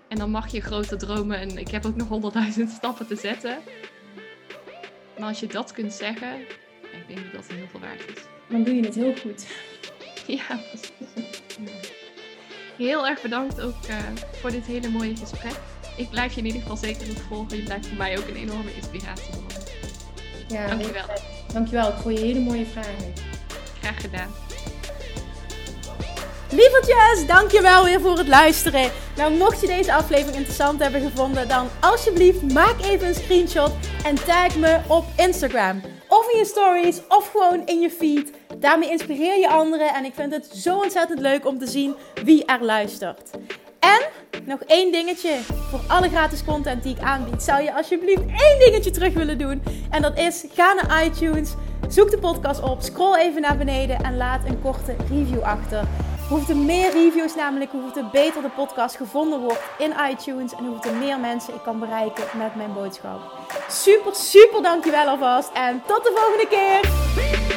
En dan mag je grote dromen. En ik heb ook nog honderdduizend stappen te zetten. Maar als je dat kunt zeggen, ik denk dat dat heel veel waard is. Dan doe je het heel goed. Ja, precies. Heel erg bedankt ook uh, voor dit hele mooie gesprek. Ik blijf je in ieder geval zeker volgen. Je blijft voor mij ook een enorme inspiratie worden. Ja, dankjewel. Dankjewel voor je hele mooie vragen. Graag gedaan. Lievertjes, dankjewel weer voor het luisteren. Nou, mocht je deze aflevering interessant hebben gevonden, dan alsjeblieft maak even een screenshot en tag me op Instagram. Of in je stories, of gewoon in je feed. Daarmee inspireer je anderen en ik vind het zo ontzettend leuk om te zien wie er luistert. En nog één dingetje voor alle gratis content die ik aanbied. Zou je alsjeblieft één dingetje terug willen doen? En dat is ga naar iTunes, zoek de podcast op, scroll even naar beneden en laat een korte review achter. Hoe er meer reviews namelijk, hoe er beter de podcast gevonden wordt in iTunes en hoe er meer mensen ik kan bereiken met mijn boodschap. Super, super dankjewel alvast en tot de volgende keer!